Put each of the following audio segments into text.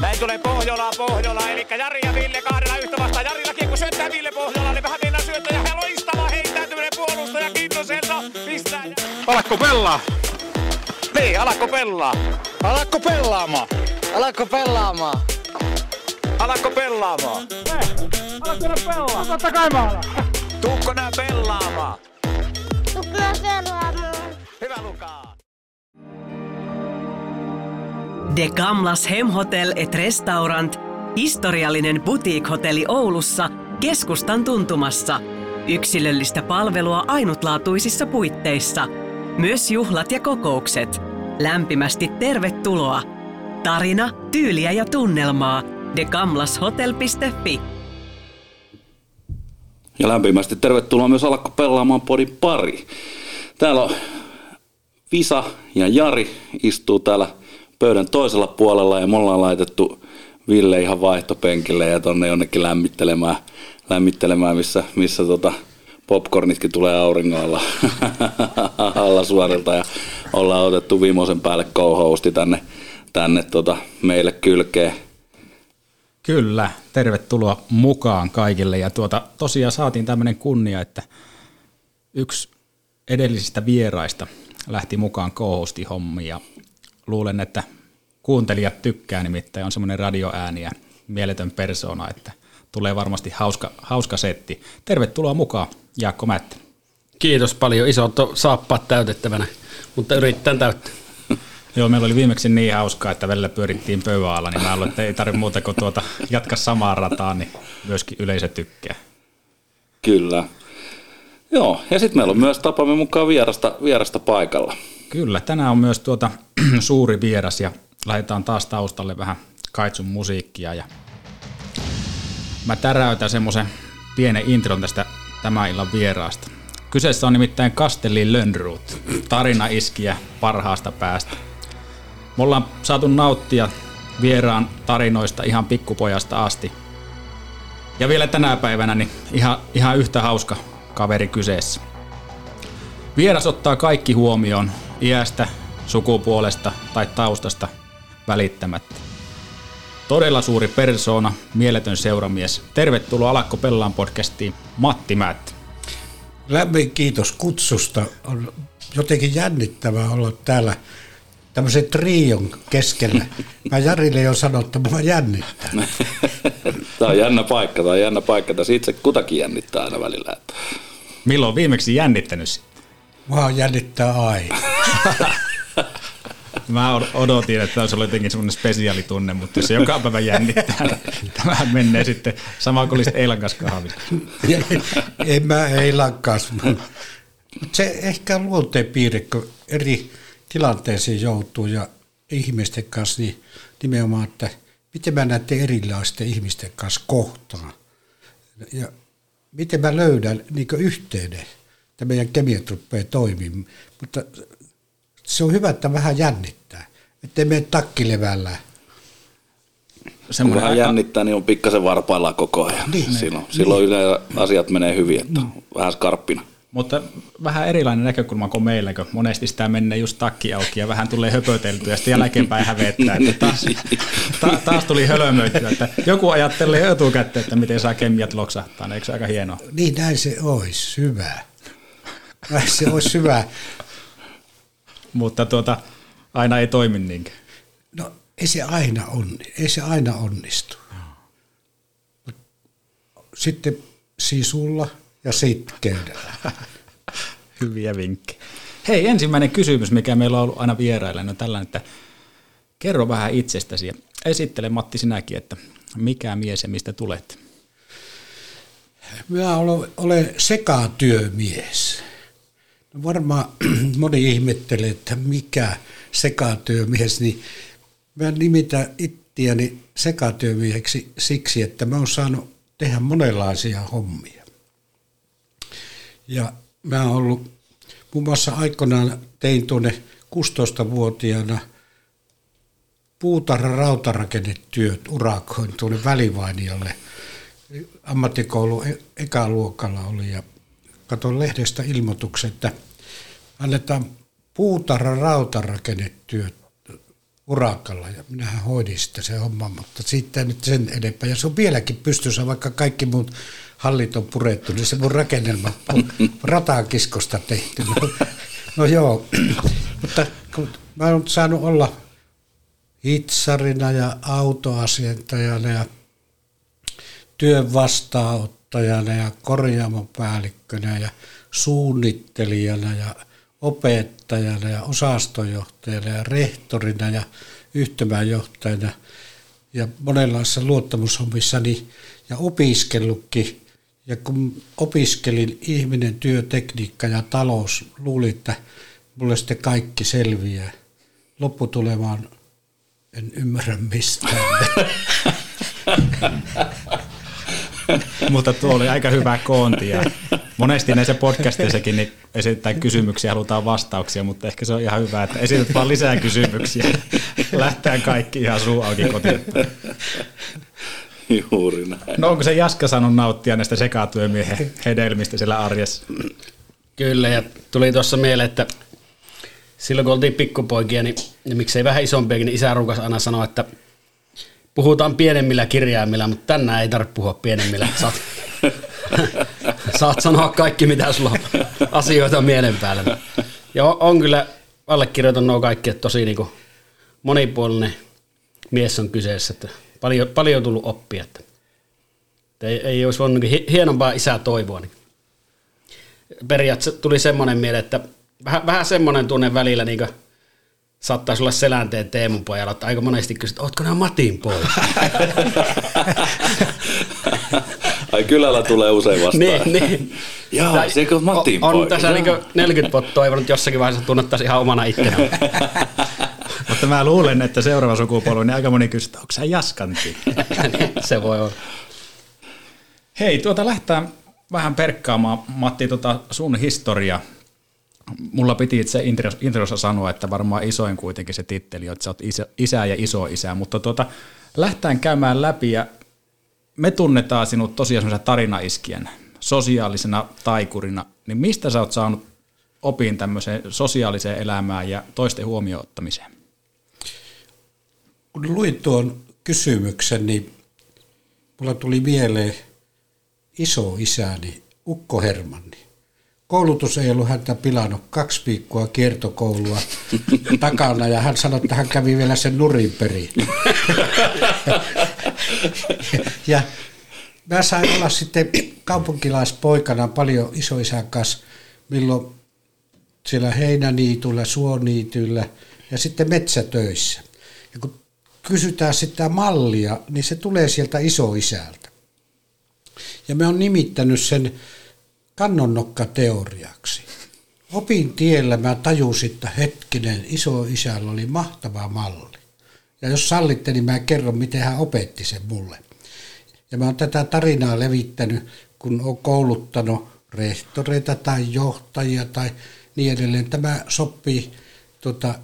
Näin tulee Pohjola, Pohjola, eli Jari ja Ville kahdella yhtä vastaan. Jarillakin kun syöttää Ville Pohjola, niin vähän mennään syöttää ja loistava heittäytyminen puolustaja Kintoselta. Pistää. Alakko pelaa? Niin, alakko pelaa? Alakko pelaamaan? Alakko pelaamaan? Alakko pelaamaan? Totta kai mä alan. Tuukko nää pelaamaan? Tukkaa pelaamaan. Hyvä Lukaa. De Gamlas Hemhotel et Restaurant, historiallinen boutique-hotelli Oulussa, keskustan tuntumassa. Yksilöllistä palvelua ainutlaatuisissa puitteissa. Myös juhlat ja kokoukset. Lämpimästi tervetuloa. Tarina, tyyliä ja tunnelmaa. degamlashotel.fi Ja lämpimästi tervetuloa myös Alakko pelaamaan podin pari. Täällä on Visa ja Jari istuu täällä pöydän toisella puolella ja me ollaan laitettu Ville ihan vaihtopenkille ja tonne jonnekin lämmittelemään, lämmittelemään missä, missä tota popcornitkin tulee auringolla alla suorilta ja ollaan otettu Vimosen päälle co tänne, tänne tota meille kylkeen. Kyllä, tervetuloa mukaan kaikille. Ja tuota, tosiaan saatiin tämmöinen kunnia, että yksi edellisistä vieraista lähti mukaan co hommiin ja luulen, että kuuntelijat tykkää nimittäin, on semmoinen radioääni ja mieletön persona, että tulee varmasti hauska, hauska setti. Tervetuloa mukaan, Jaakko Mättä. Kiitos paljon. Isot saappaat täytettävänä, mutta yritetään täyttää. Joo, meillä oli viimeksi niin hauskaa, että välillä pyörittiin pöydän alla, niin mä aloin, että ei tarvitse muuta kuin tuota, jatka samaa rataa, niin myöskin yleisö tykkää. Kyllä. Joo, ja sitten meillä on myös tapamme mukaan vierasta, vierasta paikalla. Kyllä, tänään on myös tuota suuri vieras ja laitetaan taas taustalle vähän kaitsun musiikkia ja mä täräytän semmoisen pienen intron tästä tämän illan vieraasta. Kyseessä on nimittäin Kastellin Lönnruut, tarina iskiä parhaasta päästä. Me ollaan saatu nauttia vieraan tarinoista ihan pikkupojasta asti. Ja vielä tänä päivänä niin ihan, ihan yhtä hauska kaveri kyseessä. Vieras ottaa kaikki huomioon iästä, sukupuolesta tai taustasta välittämättä. Todella suuri persoona, mieletön seuramies. Tervetuloa Alakko Pellaan podcastiin, Matti Määtti. Lämmin kiitos kutsusta. On jotenkin jännittävää olla täällä tämmöisen trion keskellä. Mä Jarille jo sanoin, että mua jännittää. Tämä on jännä paikka, tämä on jännä paikka. Tässä itse kutakin jännittää aina välillä. Milloin on viimeksi jännittänyt Mua jännittää aina. Mä odotin, että se oli jotenkin semmoinen spesiaalitunne, mutta se joka päivä jännittää, niin tämä menee sitten sama kuin olisit Eilan kanssa kahvissa. en mä Eilan kanssa. Se ehkä on luonteenpiirre, kun eri tilanteisiin joutuu ja ihmisten kanssa, niin nimenomaan, että miten mä näiden erilaisten ihmisten kanssa kohtaan. Ja miten mä löydän niin yhteyden, että meidän kemiat rupeaa toimimaan. Mutta se on hyvä, että vähän jännittää, ettei mene takkilevällä. Kun vähän jännittää, niin on pikkasen varpaillaan koko ajan. Niin, silloin, niin. silloin yleensä asiat menee hyvin, että mm. vähän skarppina. Mutta vähän erilainen näkökulma kuin meillä, kun monesti sitä menee just takki auki ja vähän tulee höpöteltyä ja sitten jälkeenpäin hävettää. Että taas, ta, taas tuli hölmöityä, että joku ajattelee etukäteen, että miten saa kemiat loksahtaa. Eikö se aika hienoa? Niin näin se olisi hyvä. Se olisi hyvä. Mutta tuota, aina ei toimi niinkään. No ei se aina, onni, ei se aina onnistu. Sitten sisulla ja sitkeydellä. Hyviä vinkkejä. Hei, ensimmäinen kysymys, mikä meillä on ollut aina vierailla, on tällainen, että kerro vähän itsestäsi ja esittele Matti sinäkin, että mikä mies ja mistä tulet? Minä olen sekatyömies. Varmaan moni ihmettelee, että mikä sekatyömies, niin mä nimitän ittiäni sekatyömieheksi siksi, että mä oon saanut tehdä monenlaisia hommia. Ja mä oon ollut, muun muassa aikoinaan tein tuonne 16-vuotiaana puutarha rautarakennetyöt urakoin tuonne välivainiolle. Ammattikoulu e- ekaluokalla oli ja katsoin lehdestä ilmoituksen, että annetaan puutarha rautarakennetyöt urakalla ja minähän hoidin sitten se homma, mutta siitä nyt sen enempää. Ja se on vieläkin pystyssä, vaikka kaikki muut hallit on purettu, niin se mun rakennelma on ratakiskosta tehty. No, no joo, mutta mä oon saanut olla hitsarina ja autoasiantajana ja työn vastaanottajana ja korjaamopäällikkönä ja suunnittelijana ja opettajana ja osastojohtajana ja rehtorina ja yhtymäjohtajana ja monenlaisissa luottamushommissani ja opiskellutkin. Ja kun opiskelin ihminen, työtekniikka ja talous, luulin, että mulle sitten kaikki selviää. Lopputulemaan en ymmärrä mistään. Mutta tuo oli aika hyvä koonti ja monesti näissä podcasteissakin niin esitetään kysymyksiä, halutaan vastauksia, mutta ehkä se on ihan hyvä, että esität vaan lisää kysymyksiä. Lähtään kaikki ihan suu auki kotiin. Juuri näin. No onko se Jaska saanut nauttia näistä sekatyömiehen hedelmistä siellä arjessa? Kyllä, ja tuli tuossa mieleen, että silloin kun oltiin pikkupoikia, niin, niin miksei vähän isompiakin, niin isä rukas aina sanoa, että puhutaan pienemmillä kirjaimilla, mutta tänään ei tarvitse puhua pienemmillä. Saat, saat sanoa kaikki, mitä sulla on asioita mielen päällä. Ja on, on kyllä allekirjoitan nuo kaikki, että tosi niin kuin monipuolinen mies on kyseessä. Että paljon, paljon on tullut oppia. Että, että ei, ei olisi voinut niin hienompaa isää toivoa. Niin. Periaatteessa tuli semmoinen mieleen, että vähän, vähän semmoinen tunne välillä, niin kuin saattaisi olla selänteen Teemun pojalla, että aika monesti kysyt, ootko nämä Matin pois? Ai kylällä tulee usein vastaan. niin, niin. Jaa, tai, se on Matin on, poika. on tässä niin 40 vuotta toivonut, että jossakin vaiheessa tunnettaisiin ihan omana itsenä. Mutta mä luulen, että seuraava sukupolvi, niin aika moni kysyy, että onko sä Jaskanti? Niin, se voi olla. Hei, tuota lähtää vähän perkkaamaan, Matti, tota sun historia. Mulla piti itse introssa sanoa, että varmaan isoin kuitenkin se titteli, että sä oot isä, ja iso isä, mutta tuota, lähtään käymään läpi ja me tunnetaan sinut tosiaan semmoisena tarinaiskien, sosiaalisena taikurina, niin mistä sä oot saanut opin tämmöiseen sosiaaliseen elämään ja toisten huomioon ottamiseen? Kun luin tuon kysymyksen, niin mulla tuli mieleen iso isäni, Ukko Hermanni. Koulutus ei ollut häntä pilannut kaksi viikkoa kiertokoulua takana ja hän sanoi, että hän kävi vielä sen nurin perin. ja mä sain olla sitten kaupunkilaispoikana paljon isoisän kanssa, milloin siellä heinäniityllä, suoniityllä ja sitten metsätöissä. Ja kun kysytään sitä mallia, niin se tulee sieltä isoisältä. Ja me on nimittänyt sen kannonnokkateoriaksi. Opin tiellä mä tajusin, että hetkinen, isoisällä oli mahtava malli. Ja jos sallitte, niin mä kerron, miten hän opetti sen mulle. Ja mä oon tätä tarinaa levittänyt, kun on kouluttanut rehtoreita tai johtajia tai niin edelleen. Tämä sopii tuota,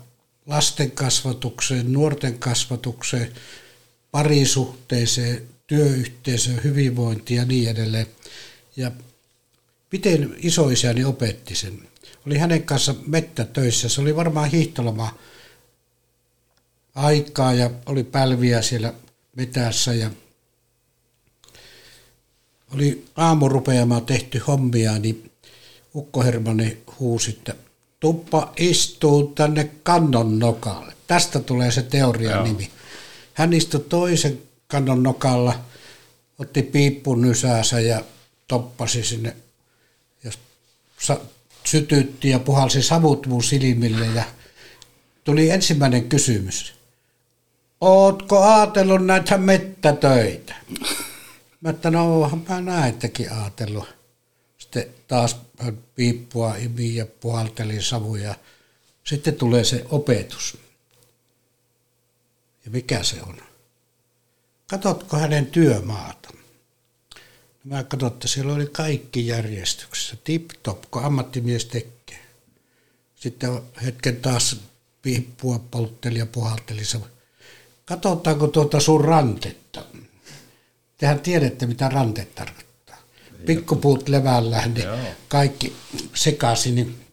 lasten kasvatukseen, nuorten kasvatukseen, parisuhteeseen, työyhteisöön, hyvinvointiin ja niin edelleen. Ja miten isoisäni opetti sen? Oli hänen kanssa mettätöissä. Se oli varmaan hiihtoloma aikaa ja oli pälviä siellä metässä ja oli aamurupeamaa tehty hommia, niin Ukko Hermanni huusi, että tuppa istuu tänne kannon nokalle. Tästä tulee se teorian Joo. nimi. Hän istui toisen kannon nokalla, otti piippun nysäänsä ja toppasi sinne sytytti ja puhalsi savut mun silmille ja tuli ensimmäinen kysymys. Ootko ajatellut näitä mettätöitä? Mä että no onhan mä näitäkin ajatellut. Sitten taas piippua imi ja puhalteli savuja. Sitten tulee se opetus. Ja mikä se on? Katotko hänen työmaata? Mä katsoin, että siellä oli kaikki järjestyksessä. Tip-top, kun ammattimies tekee. Sitten hetken taas piippua poltteli ja puhalteli. Katsotaanko tuota sun rantetta? Tehän tiedätte, mitä rante tarkoittaa. Pikkupuut levällään, niin kaikki sekaisin. Niin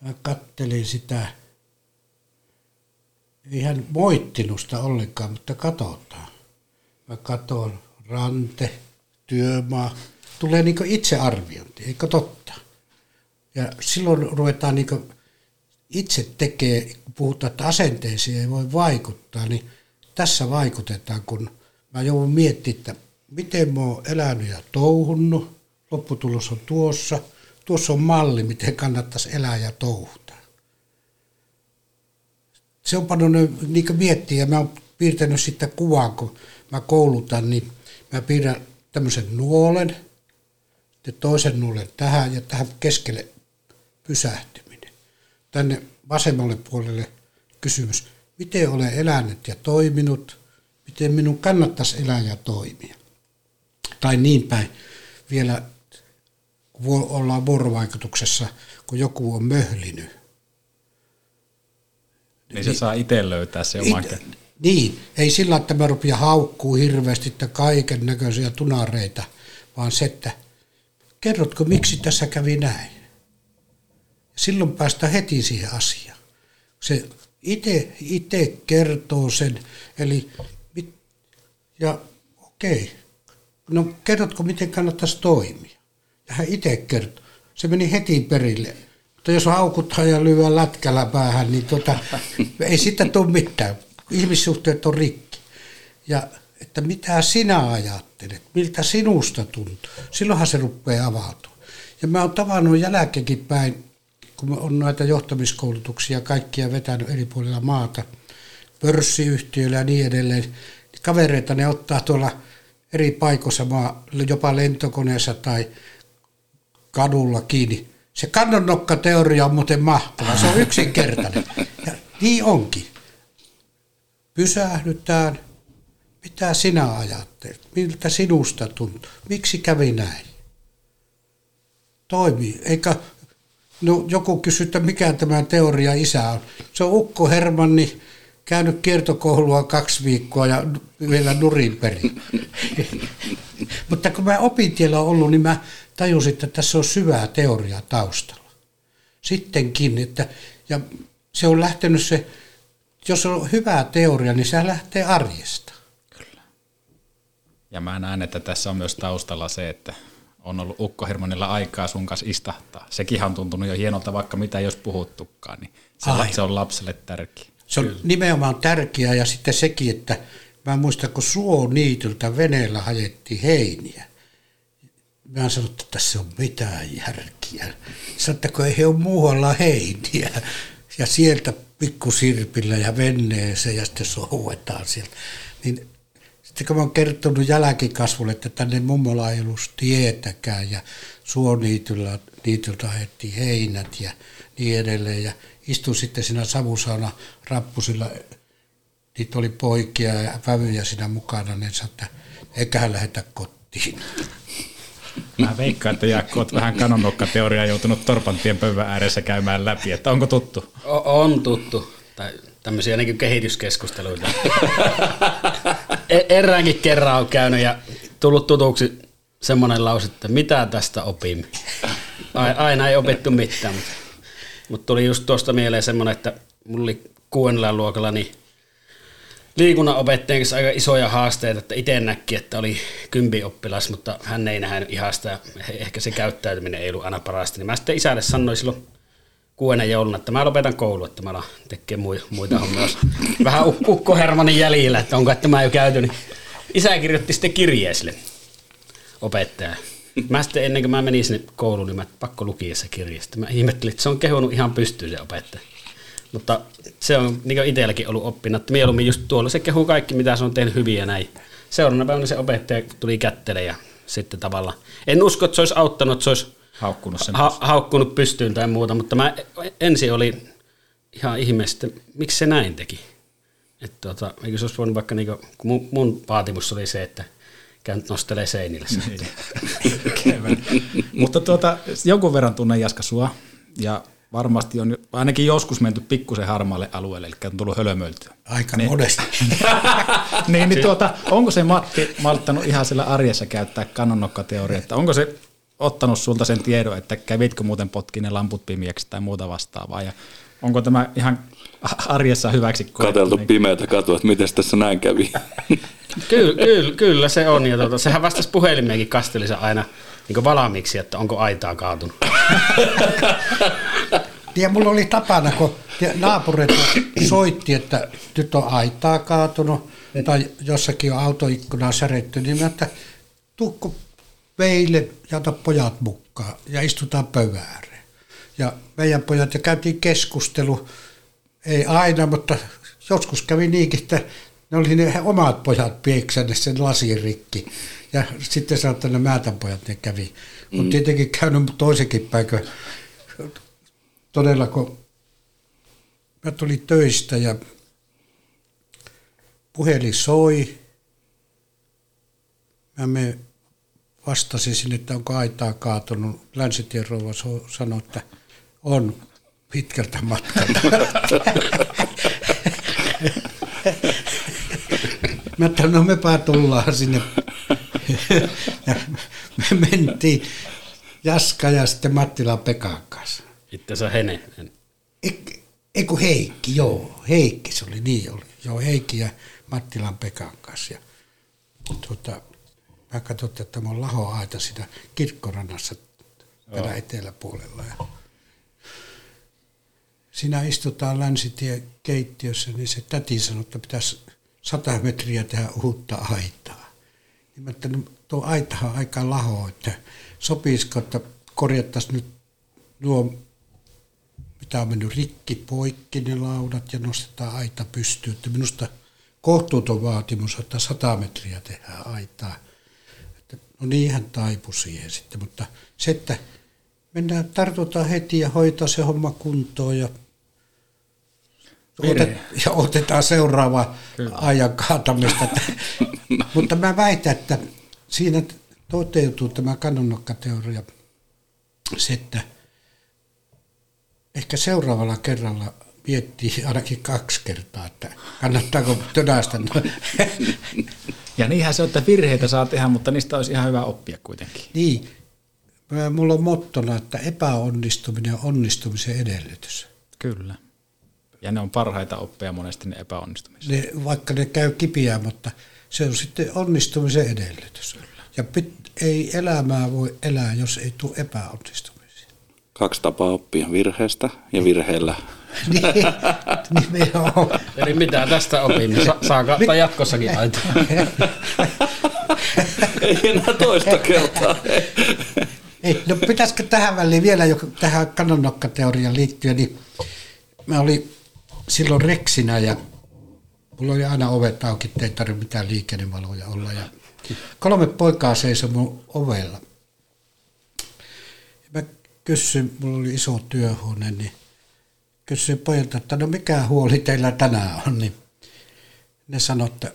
mä kattelin sitä. ei hän moittinut sitä ollenkaan, mutta katsotaan. Mä katson rante, työmaa, tulee niin itsearviointi, eikö totta? Ja silloin ruvetaan niin itse tekee, kun puhutaan, että asenteisiin ei voi vaikuttaa, niin tässä vaikutetaan, kun mä joudun miettimään, että miten mä oon elänyt ja touhunnut, lopputulos on tuossa, tuossa on malli, miten kannattaisi elää ja touhuta. Se on paljon niin miettiä, ja mä oon piirtänyt sitten kuvaa, kun mä koulutan, niin mä piirrän tämmöisen nuolen, ja toisen nuolen tähän ja tähän keskelle pysähtyminen. Tänne vasemmalle puolelle kysymys, miten olen elänyt ja toiminut, miten minun kannattaisi elää ja toimia. Tai niin päin vielä kun ollaan vuorovaikutuksessa, kun joku on möhlinyt. Niin, se niin, saa itse löytää se oma it, Niin, ei sillä, että mä rupean haukkuu hirveästi että kaiken näköisiä tunareita, vaan se, että kerrotko miksi tässä kävi näin. Silloin päästään heti siihen asiaan. Se itse kertoo sen, eli ja okei, no kerrotko miten kannattaisi toimia? Ja hän itse kertoo. Se meni heti perille. Mutta jos haukuttaa ja lyö lätkällä päähän, niin tota, ei sitä tule mitään. Ihmissuhteet on rikki. Ja että mitä sinä ajattelet, miltä sinusta tuntuu. Silloinhan se rupeaa avautumaan. Ja mä oon tavannut jälkeenkin päin, kun on näitä johtamiskoulutuksia kaikkia vetänyt eri puolilla maata, pörssiyhtiöillä ja niin edelleen, niin kavereita ne ottaa tuolla eri paikoissa, jopa lentokoneessa tai kadulla kiinni. Se kannonnokkateoria on muuten mahtava, se on yksinkertainen. Ja niin onkin. Pysähdytään, mitä sinä ajattelet, miltä sinusta tuntuu, miksi kävi näin. Toimii, eikä no, joku kysy, että mikä tämä teoria isä on. Se on Ukko Hermanni, käynyt kiertokoulua kaksi viikkoa ja vielä nurin perin. Mutta kun mä opintiellä ollut, niin mä tajusin, että tässä on syvää teoriaa taustalla. Sittenkin, että, ja se on lähtenyt se, jos on hyvää teoria, niin se lähtee arjesta. Kyllä. Ja mä näen, että tässä on myös taustalla se, että on ollut Ukko Hermonilla aikaa sun kanssa istahtaa. Sekin on tuntunut jo hienolta, vaikka mitä ei olisi puhuttukaan, niin se, se on lapselle tärkeä. Se on Kyllä. nimenomaan tärkeää ja sitten sekin, että mä muistan, kun Suoniityltä veneellä hajettiin heiniä. Mä sanoin, että tässä on mitään järkiä. Sanoin, että kun ei he ole muualla heiniä. Ja sieltä pikkusirpillä ja venneeseen ja sitten souetaan sieltä. Niin sitten kun mä oon kertonut jälkikasvulle, että tänne mummola ei ollut tietäkään ja suoniityllä niityltä ajettiin heinät ja niin edelleen. Ja istuin sitten siinä savusauna rappusilla, niitä oli poikia ja vävyjä siinä mukana, niin sanoi, että eiköhän lähetä kotiin. Mä veikkaan, että Jaakko olet vähän kanonnokkateoriaa joutunut Torpantien pöydän ääressä käymään läpi, että onko tuttu? O- on tuttu. Tai tämmöisiä niin kehityskeskusteluita. E- eräänkin kerran on käynyt ja tullut tutuksi semmoinen lause, että mitä tästä opimme. Aina ei opittu mitään, mutta mutta tuli just tuosta mieleen semmoinen, että mulla oli kuudennella luokalla niin liikunnan opettajan kanssa aika isoja haasteita, että itse näki, että oli kympi oppilas, mutta hän ei nähnyt ihan sitä, ehkä se käyttäytyminen ei ollut aina parasta. Niin mä sitten isälle sanoin silloin kuudennen jouluna, että mä lopetan koulu, että mä alan tekemään muita hommia. Vähän ukko Hermanin jäljillä, että onko että mä jo käyty. Niin isä kirjoitti sitten kirjeesille opettaja. Mä sitten ennen kuin mä menin sinne kouluun, niin mä pakko lukia se kirja. Sitten mä ihmettelin, että se on kehunut ihan pystyyn se opettaja. Mutta se on niin itselläkin ollut oppinut, että mieluummin just tuolla se kehuu kaikki, mitä se on tehnyt hyviä näin. Seuraavana päivänä se opettaja tuli kättele ja sitten tavallaan. En usko, että se olisi auttanut, että se olisi haukkunut, ha- haukkunut pystyyn tai muuta, mutta mä ensin oli ihan ihmeessä, että miksi se näin teki. Että tota, eikö se olisi voinut vaikka, niin kuin, kun mun, mun vaatimus oli se, että käynyt nostelee seinille. Niin. Mutta tuota, jonkun verran tunnen Jaska sua ja varmasti on ainakin joskus menty pikkusen harmaalle alueelle, eli on tullut hölmöiltyä. Aika niin, monesti. niin, niin tuota, onko se Matti malttanut ihan sillä arjessa käyttää kannonnokkateoria, että onko se ottanut sulta sen tiedon, että kävitkö muuten potkin ne lamput pimiäksi tai muuta vastaavaa, ja onko tämä ihan arjessa hyväksi koettu. Kateltu pimeätä katua, että miten tässä näin kävi. Kyllä, kyllä, kyllä se on. Ja tuota, sehän vastasi puhelimeenkin kastelissa aina niin valmiiksi, että onko aitaa kaatunut. Ja mulla oli tapana, kun naapureita soitti, että nyt on aitaa kaatunut tai jossakin on autoikkunaa säretty, niin mä että tukko veille ja ota pojat mukaan ja istutaan pöydän Ja meidän pojat ja käytiin keskustelu, ei aina, mutta joskus kävi niinkin, että ne oli ne omat pojat pieksänne sen lasirikki. Ja sitten sanotaan, että määtän pojat ne kävi. Mm. Mutta tietenkin käynyt toisenkin päin, todella kun mä tulin töistä ja puhelin soi. Mä me vastasin sinne, että onko aitaa kaatunut. Länsitien rouva sanoi, että on pitkältä matkalta. Mä että no mepä tullaan sinne. ja me mentiin Jaska ja sitten Mattila Pekan kanssa. Itse sä Hene. Eiku Heikki, joo. Heikki se oli, niin oli. Joo, Heikki ja Mattilan Pekan kanssa. Ja, tuota, mä katsoin, että mä oon lahoaita siinä kirkkorannassa täällä eteläpuolella. Ja siinä istutaan länsitie keittiössä, niin se täti sanoi, että pitäisi sata metriä tehdä uutta aitaa. Niin mä että no, tuo aitahan on aika laho, että sopisiko, että korjattaisiin nyt nuo mitä on mennyt rikki poikki ne laudat ja nostetaan aita pystyyn. Että minusta kohtuuton vaatimus, että 100 metriä tehdään aitaa. Että, no niin hän taipu siihen sitten, mutta se, että mennään, tartutaan heti ja hoitaa se homma kuntoon ja, otet, ja otetaan seuraava Kyllä. ajan kaatamista. mutta mä väitän, että siinä toteutuu tämä kannonnokkateoria se, että – ehkä seuraavalla kerralla miettii ainakin kaksi kertaa, että kannattaako tönästä. Ja niinhän se on, että virheitä saa tehdä, mutta niistä olisi ihan hyvä oppia kuitenkin. Niin. Mulla on mottona, että epäonnistuminen on onnistumisen edellytys. Kyllä. Ja ne on parhaita oppeja monesti ne epäonnistumiset. Ne, vaikka ne käy kipiä, mutta se on sitten onnistumisen edellytys. Kyllä. Ja pit, ei elämää voi elää, jos ei tule epäonnistumista kaksi tapaa oppia virheestä ja virheellä. niin, Eli mitä tästä opimme? Sa- saa katsoa jatkossakin aitaa. Ei enää toista kertaa. Ei, no pitäisikö tähän väliin vielä jo tähän kanonnokkateoriaan liittyen, niin mä olin silloin reksinä ja mulla oli aina ovet auki, ei tarvitse mitään liikennevaloja olla. Ja kolme poikaa seisoi mun ovella kysyin, mulla oli iso työhuone, niin kysyin pojalta, että no mikä huoli teillä tänään on, niin ne sanoi, että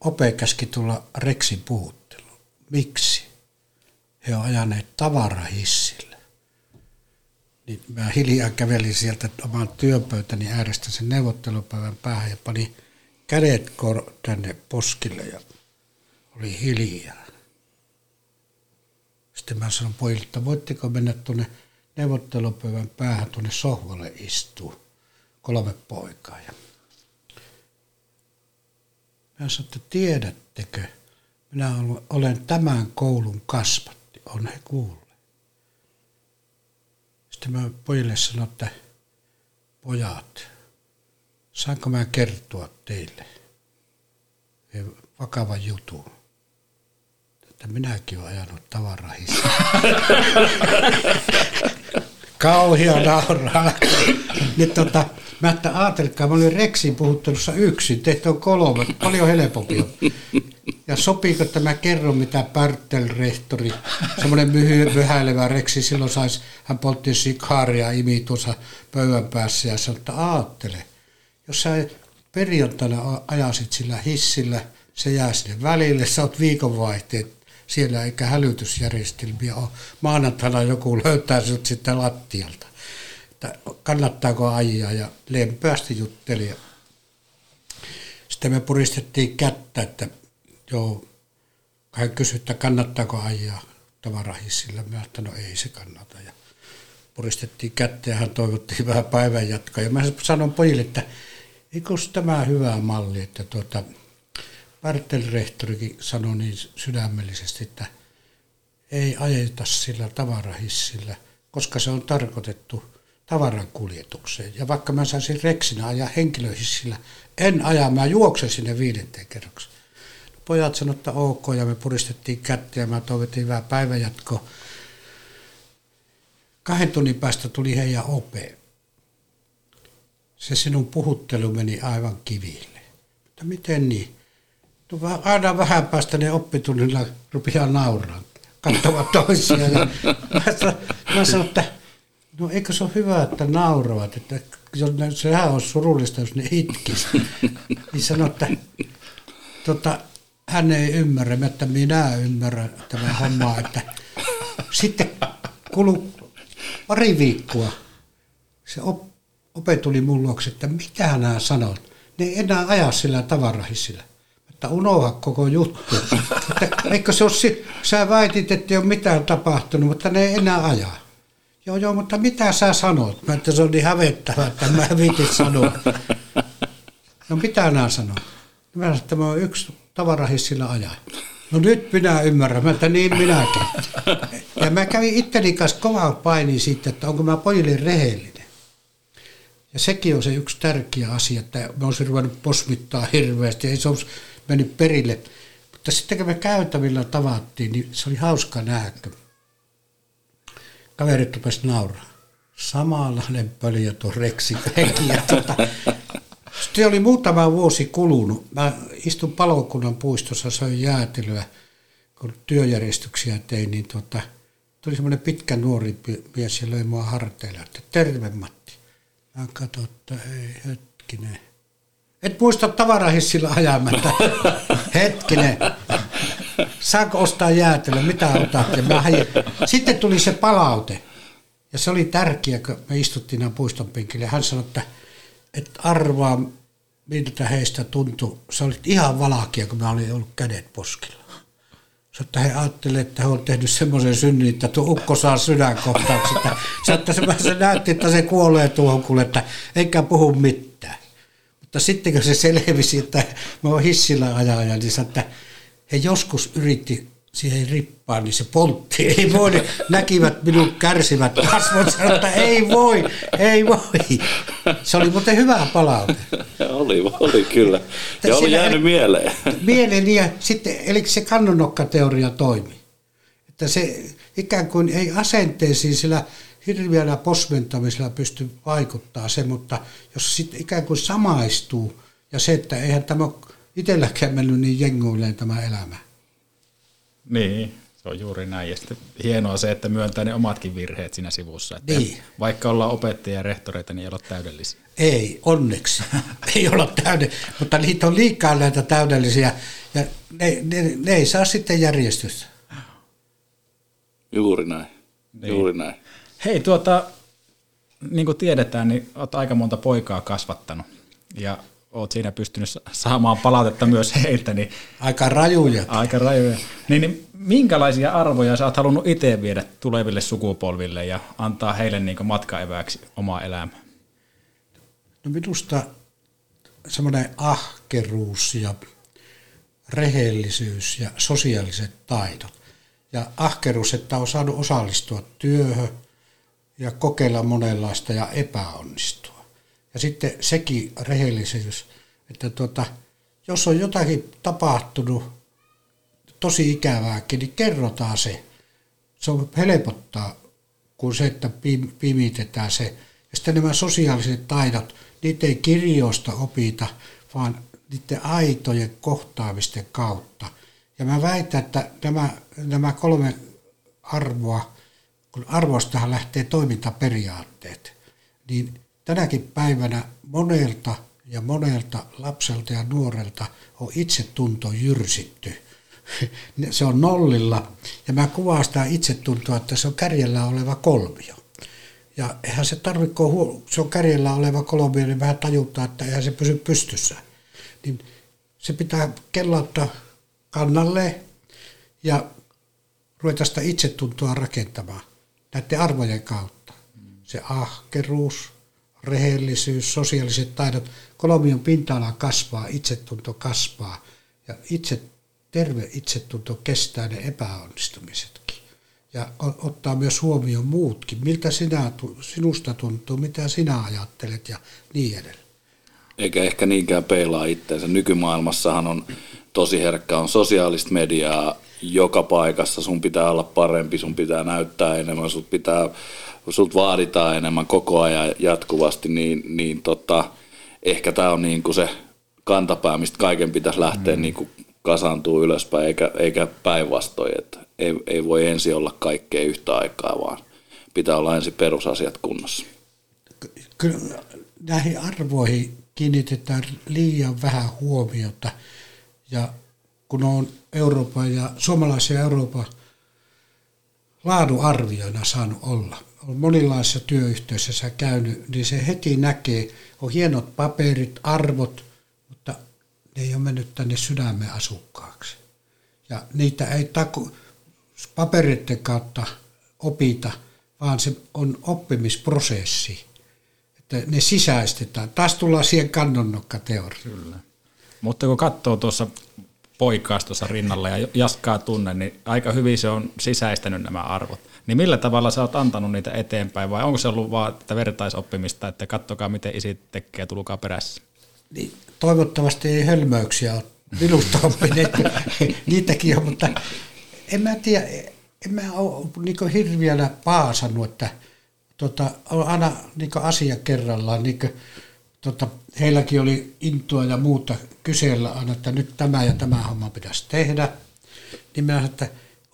Ope käski tulla Reksin puhutteluun. Miksi? He on ajaneet tavarahissillä. Niin mä hiljaa kävelin sieltä oman työpöytäni äärestä sen neuvottelupäivän päähän ja pani kädet kor- tänne poskille ja oli hiljaa. Sitten mä sanoin pojille, että voitteko mennä tuonne neuvottelupöydän päähän tuonne sohvalle istuu kolme poikaa. Ja mä sanoin, että tiedättekö, minä olen tämän koulun kasvatti, on he kuulleet. Sitten mä pojille sanoin, että pojat, saanko mä kertoa teille vakavan jutun? että minäkin olen ajanut tavarahissa. Kauhia nauraa. Nyt tota, mä että ajatelkaa, mä olin Rexin puhuttelussa yksin, teitä on kolme, paljon helpompi Ja sopiiko tämä kerro, mitä Pärtel-rehtori, semmoinen myhy, myhäilevä Reksi, silloin saisi, hän poltti sikaaria imi tuossa pöydän päässä ja sanoi, että aattele, jos sä perjantaina ajasit sillä hissillä, se jää sinne välille, sä oot viikonvaihteet siellä eikä hälytysjärjestelmiä ole. Maanantaina joku löytää sinut sitten lattialta. Että kannattaako ajaa ja lempeästi jutteli. Sitten me puristettiin kättä, että joo, hän kysyi, että kannattaako ajaa tavarahissilla. Mä että no ei se kannata. Ja puristettiin kättä ja hän toivotti hyvää päivänjatkoa. Ja mä sanon pojille, että eikö tämä hyvä malli, että tuota, Pärtel-rehtorikin sanoi niin sydämellisesti, että ei ajeta sillä tavarahissillä, koska se on tarkoitettu tavarankuljetukseen. Ja vaikka mä saisin reksinä ajaa henkilöhissillä, en aja, mä juoksen sinne viidenteen kerrokseen. Pojat sanoivat, että ok, ja me puristettiin kättä ja mä toivotin hyvää päivänjatkoa. Kahden tunnin päästä tuli heidän ope. Se sinun puhuttelu meni aivan kiville. Mutta miten niin? No, aina vähän päästä ne oppitunnilla rupeaa nauraa, katsovat toisiaan. Ja mä, mä sanoin, että no eikö se ole hyvä, että nauravat, että sehän on surullista, jos ne itkisi. Niin sanoi, että tota, hän ei ymmärrä, että minä ymmärrän tämä homma, että sitten kulu pari viikkoa se op, ope tuli mun luokse, että mitä nämä sanot. Ne ei enää aja sillä tavarahissilla. Että unohda koko juttu. että, eikö se ole, sä väitit, että ei ole mitään tapahtunut, mutta ne ei enää ajaa. Joo, joo, mutta mitä sä sanot? Mä että se on niin hävettävää, että mä viitin sanoa. No mitä nämä sanoo? Mä sanoin, että mä oon yksi tavarahissilla ajaa. No nyt minä ymmärrän, että niin minäkin. Ja mä kävin itteni kanssa kovaa paini siitä, että onko mä pojille rehellinen. Ja sekin on se yksi tärkeä asia, että mä olisin ruvennut posmittaa hirveästi, ei se olisi mennyt perille. Mutta sitten kun me käytävillä tavattiin, niin se oli hauska nähdä, kaverit rupesivat nauraa. Samanlainen pöliö tuon reksi tuota, sitten oli muutama vuosi kulunut. Mä istun palokunnan puistossa, söin jäätelyä, kun työjärjestyksiä tein, niin tuota, tuli semmoinen pitkä nuori mies ja löi mua harteille, että terve Matti. Mä katsoin, että ei hetkinen. Et muista tavarahissilla ajamatta. hetkinen. Saanko ostaa jäätelöä? Mitä otat? Ja mä Sitten tuli se palaute. Ja se oli tärkeä, kun me istuttiin puiston penkille. Hän sanoi, että et arvaa, miltä heistä tuntui. Se oli ihan valakia, kun mä olin ollut kädet poskilla. Se, että he ajattelivat, että he on tehnyt semmoisen synnin, että tuo ukko saa sydänkohtauksen. Se, että se, se näytti, että se kuolee tuohon kuule, että eikä puhu mitään. Mutta sitten kun se selvisi, että mä oon hissillä ajaja, niin se, että he joskus yritti siihen rippaan, niin se poltti. Ei voi, näkivät minun kärsivät kasvot, että ei voi, ei voi. Se oli muuten hyvä palaute. oli, oli kyllä. Ja oli jäänyt mieleen. Mieleen ja sitten, eli se kannonokkateoria toimi. Että se ikään kuin ei asenteisiin sillä hirveällä posmentamisella pysty vaikuttaa se, mutta jos sitten ikään kuin samaistuu ja se, että eihän tämä itselläkään mennyt niin jenguilleen tämä elämä. Niin, se on juuri näin. Ja sitten hienoa se, että myöntää ne omatkin virheet siinä sivussa. Että niin. Vaikka ollaan opettajia ja rehtoreita, niin ei ole täydellisiä. Ei, onneksi. ei olla täydellisiä, mutta niitä on liikaa näitä täydellisiä ja ne, ne, ne ei saa sitten järjestystä. Juuri näin. Niin. Juuri näin. Hei, tuota, niin kuin tiedetään, niin olet aika monta poikaa kasvattanut. Ja oot siinä pystynyt saamaan palautetta myös heiltä. Niin, aika rajuja. Aika rajuja. Niin, niin minkälaisia arvoja sä oot halunnut itse viedä tuleville sukupolville ja antaa heille niin matkaeväksi omaa elämää? No minusta semmoinen ahkeruus ja rehellisyys ja sosiaaliset taidot. Ja ahkeruus, että on saanut osallistua työhön ja kokeilla monenlaista ja epäonnistua. Ja sitten sekin rehellisyys, että tuota, jos on jotakin tapahtunut tosi ikävääkin, niin kerrotaan se. Se on helpottaa kuin se, että pimitetään se. Ja sitten nämä sosiaaliset taidot, niitä ei kirjoista opita, vaan niiden aitojen kohtaamisten kautta. Ja mä väitän, että nämä, nämä kolme arvoa, kun arvostahan lähtee toimintaperiaatteet, niin tänäkin päivänä monelta ja monelta lapselta ja nuorelta on itsetunto jyrsitty. Se on nollilla ja mä kuvaan sitä itsetuntoa, että se on kärjellä oleva kolmio. Ja eihän se tarvitse, se on kärjellä oleva kolmio, niin vähän tajuttaa, että eihän se pysy pystyssä. Niin se pitää kellauttaa kannalle ja ruveta sitä itsetuntoa rakentamaan näiden arvojen kautta. Se ahkeruus, rehellisyys, sosiaaliset taidot. Kolmion pinta-ala kasvaa, itsetunto kasvaa ja itse, terve itsetunto kestää ne epäonnistumisetkin. Ja ottaa myös huomioon muutkin, miltä sinä, sinusta tuntuu, mitä sinä ajattelet ja niin edelleen. Eikä ehkä niinkään peilaa itseensä. Nykymaailmassahan on tosi herkkä, on sosiaalista mediaa joka paikassa. Sun pitää olla parempi, sun pitää näyttää enemmän, sun pitää, sut vaaditaan enemmän koko ajan jatkuvasti, niin, niin tota, ehkä tämä on niin kuin se kantapää, mistä kaiken pitäisi lähteä mm. niin kuin kasaantuu ylöspäin, eikä, eikä päinvastoin, että ei, ei voi ensin olla kaikkea yhtä aikaa, vaan pitää olla ensin perusasiat kunnossa. Kyllä näihin arvoihin kiinnitetään liian vähän huomiota ja kun on Euroopan ja suomalaisia Euroopan laaduarvioina saanut olla, on monilaisissa työyhteisöissä käynyt, niin se heti näkee, on hienot paperit, arvot, mutta ne ei ole mennyt tänne sydämen asukkaaksi. Ja niitä ei taku, papereiden kautta opita, vaan se on oppimisprosessi. Että ne sisäistetään. Taas tullaan siihen kannonnokkateoriaan. Kyllä. Mutta kun katsoo tuossa poikaas tuossa rinnalla ja Jaskaa tunne, niin aika hyvin se on sisäistänyt nämä arvot. Niin millä tavalla sä oot antanut niitä eteenpäin vai onko se ollut vaan että vertaisoppimista, että kattokaa miten isi tekee ja tulkaa perässä? Niin, toivottavasti ei hölmöyksiä ole minusta oppineet, niitäkin on, mutta en mä tiedä, en mä ole niin hirviänä paasannut, että tota, on aina niin asia kerrallaan, niin kuin, tota, heilläkin oli intoa ja muuta kysellä aina, että nyt tämä ja tämä homma pitäisi tehdä. Niin mä että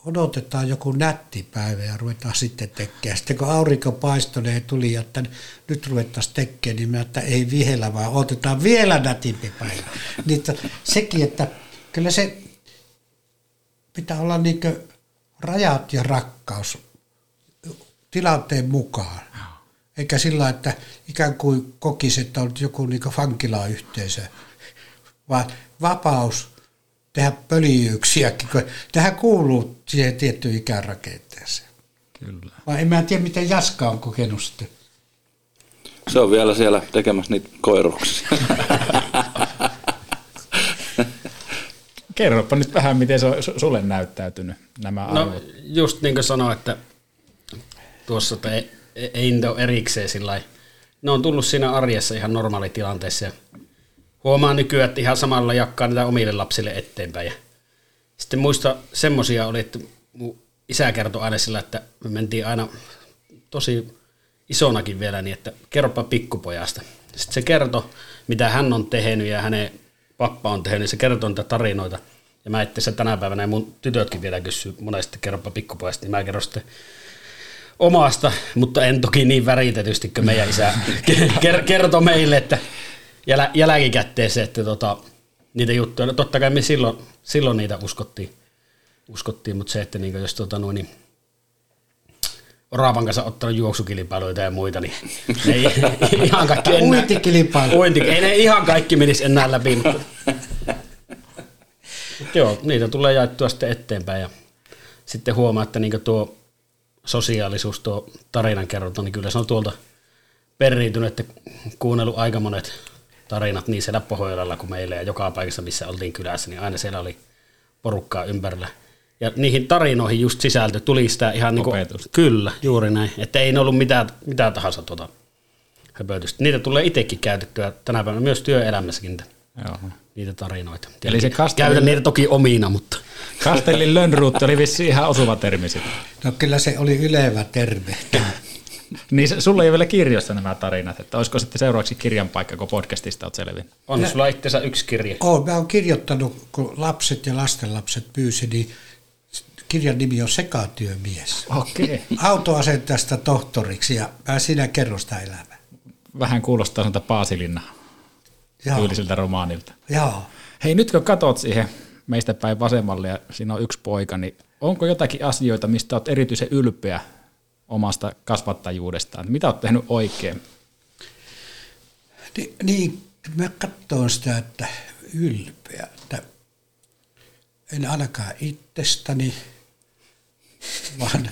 odotetaan joku nätti päivä ja ruvetaan sitten tekemään. Sitten kun aurinko paistoi, niin tuli, että nyt ruvettaisiin tekemään, niin mä että ei vielä, vaan odotetaan vielä nätimpi päivä. Niin että sekin, että kyllä se pitää olla niin rajat ja rakkaus tilanteen mukaan. Eikä sillä, että ikään kuin kokisi, että on joku niin vankila-yhteisö, vaan vapaus tehdä pöljyyksiäkin, kun tähän kuuluu siihen tiettyyn ikärakenteeseen. Kyllä. Vai en mä tiedä, miten Jaska on kokenut sitten. Se on vielä siellä tekemässä niitä koiruksia. Kerropa nyt vähän, miten se on sulle näyttäytynyt nämä no, arvot. No just niin kuin sanoin, että tuossa että ei, ei niitä ole erikseen sillä Ne on tullut siinä arjessa ihan normaalitilanteessa ja huomaan nykyään, että ihan samalla jakkaa niitä omille lapsille eteenpäin. Ja sitten muista semmosia oli, että mun isä kertoi aina sillä, että me mentiin aina tosi isonakin vielä niin, että kerropa pikkupojasta. Sitten se kertoi, mitä hän on tehnyt ja hänen pappa on tehnyt, se kertoo niitä tarinoita. Ja mä itse tänä päivänä, ja mun tytötkin vielä kysyy monesti kerropa pikkupojasta, niin mä kerron sitten omasta, mutta en toki niin väritetysti kuin meidän isä kertoi meille, että jäl, jälkikäteen se, että tota, niitä juttuja, no totta kai me silloin, silloin niitä uskottiin, uskottiin mutta se, että niin jos tota, noin, niin, Raavan kanssa ottanut juoksukilpailuita ja muita, niin ei ihan kaikki enää... Uintikilpailu. Uinti, ei ne ihan kaikki menisi enää läpi, mutta... Joo, niitä tulee jaettua sitten eteenpäin ja sitten huomaa, että niin tuo sosiaalisuus, tuo tarinankerronta, niin kyllä se on tuolta periytynyt, että kuunnellut aika monet tarinat niin siellä Pohjolalla kuin meillä ja joka paikassa, missä oltiin kylässä, niin aina siellä oli porukkaa ympärillä. Ja niihin tarinoihin just sisältö tuli sitä ihan niin kuin, kyllä, juuri näin, että ei ne ollut mitään, mitään tahansa tuota höpötystä. Niitä tulee itsekin käytettyä tänä päivänä myös työelämässäkin. Joo. Niitä tarinoita. Eli se Kastellin... Käytän niitä toki omina, mutta... Kastellin Lönnruutti oli vissi ihan osuva termi No kyllä se oli ylevä termi. niin sulla ei ole vielä kirjoissa nämä tarinat, että olisiko sitten seuraavaksi kirjan paikka, kun podcastista olet selvin? On ja, sulla itseensä yksi kirja. Olen, mä oon kirjoittanut, kun lapset ja lastenlapset pyysi, niin kirjan nimi on Sekatyömies. Okei. Okay. Autoasentajasta tohtoriksi ja mä siinä kerron sitä elämää. Vähän kuulostaa sanota Paasilinna tyylisiltä romaanilta. Joo. Hei, nyt kun katsot siihen meistä päin vasemmalle ja siinä on yksi poika, niin onko jotakin asioita, mistä olet erityisen ylpeä omasta kasvattajuudestaan? Mitä olet tehnyt oikein? Ni, niin, mä katson sitä, että ylpeä, että en ainakaan itsestäni, vaan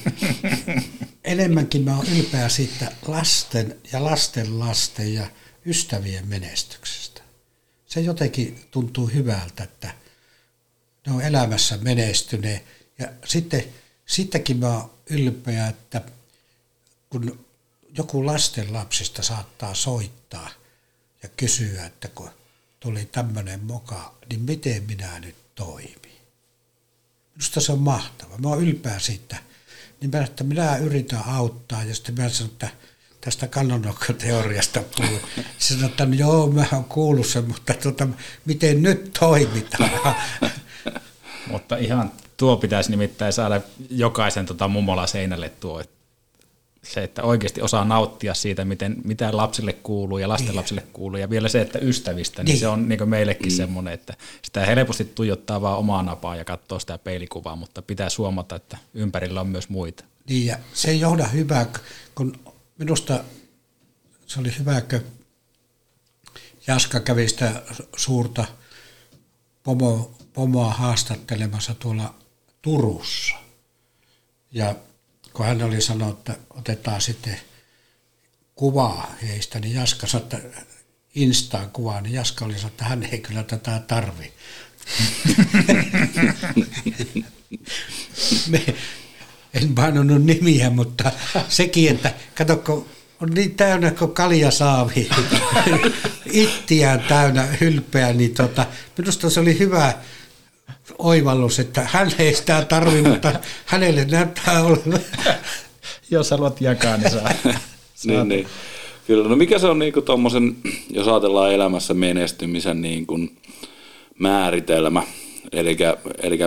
enemmänkin mä oon ylpeä siitä lasten ja lasten lasten ja ystävien menestyksestä. Se jotenkin tuntuu hyvältä, että ne on elämässä menestyneet. Ja sitten, sittenkin mä oon ylpeä, että kun joku lasten lapsista saattaa soittaa ja kysyä, että kun tuli tämmöinen moka, niin miten minä nyt toimin. Minusta se on mahtava. Mä oon ylpeä siitä. Niin mä, että minä yritän auttaa ja sitten mä sanon, että tästä kannanottoteoriasta puhuu. Se sanoi, että no joo, mä oon kuullut sen, mutta tuota, miten nyt toimitaan? mutta ihan tuo pitäisi nimittäin saada jokaisen tota mummola seinälle tuo, se, että oikeasti osaa nauttia siitä, miten, mitä lapsille kuuluu ja lastenlapsille niin. kuuluu. Ja vielä se, että ystävistä, niin, niin. se on niin meillekin mm. semmoinen, että sitä helposti tuijottaa vaan omaa napaa ja katsoo sitä peilikuvaa, mutta pitää suomata, että ympärillä on myös muita. Niin ja se ei johda hyvää, kun minusta se oli hyvä, kun Jaska kävi sitä suurta pomo, pomoa haastattelemassa tuolla Turussa. Ja kun hän oli sanonut, että otetaan sitten kuvaa heistä, niin Jaska sanoi, että Instaan kuvaa, niin Jaska oli sanonut, että hän ei kyllä tätä tarvi. Me, en mainonnut nimiä, mutta sekin, että katsokko, on niin täynnä kuin kaljasaavi, ittiään täynnä hylpeä, niin tota, minusta se oli hyvä oivallus, että hän ei sitä tarvi, mutta hänelle näyttää olevan. Jos haluat jakaa, niin saa. niin, niin. Kyllä, no mikä se on niin tommosen, jos ajatellaan elämässä menestymisen niin kuin määritelmä, eli, eli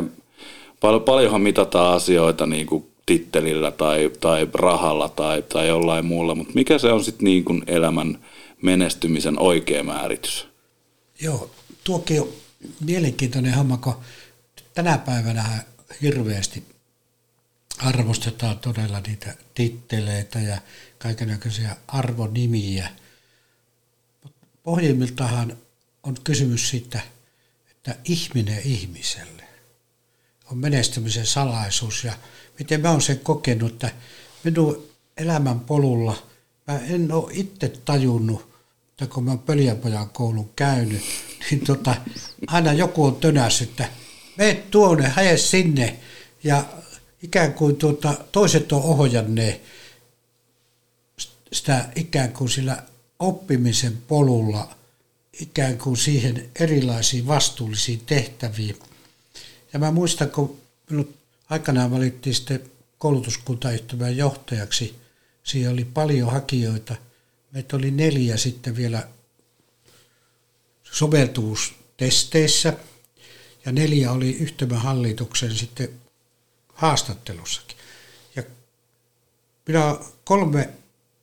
pal- paljonhan mitataan asioita niin kuin tittelillä tai, tai rahalla tai, tai jollain muulla, mutta mikä se on sitten niin kuin elämän menestymisen oikea määritys? Joo, tuokin on mielenkiintoinen homma, kun tänä päivänä hirveästi arvostetaan todella niitä titteleitä ja kaikenlaisia arvonimiä. Pohjimmiltahan on kysymys siitä, että ihminen ihmiselle on menestymisen salaisuus ja miten mä oon sen kokenut, että minun elämän polulla mä en ole itse tajunnut, että kun mä oon Pöljäpojan koulun käynyt, niin tota, aina joku on tönässyt, että mene tuonne, hae sinne. Ja ikään kuin tuota, toiset on ohjanneet sitä ikään kuin sillä oppimisen polulla ikään kuin siihen erilaisiin vastuullisiin tehtäviin. Ja mä muistan, kun minut aikanaan valittiin sitten koulutuskuntayhtymän johtajaksi, siinä oli paljon hakijoita. Meitä oli neljä sitten vielä soveltuvuustesteissä – ja neljä oli yhtymähallituksen sitten haastattelussakin. Ja minä kolme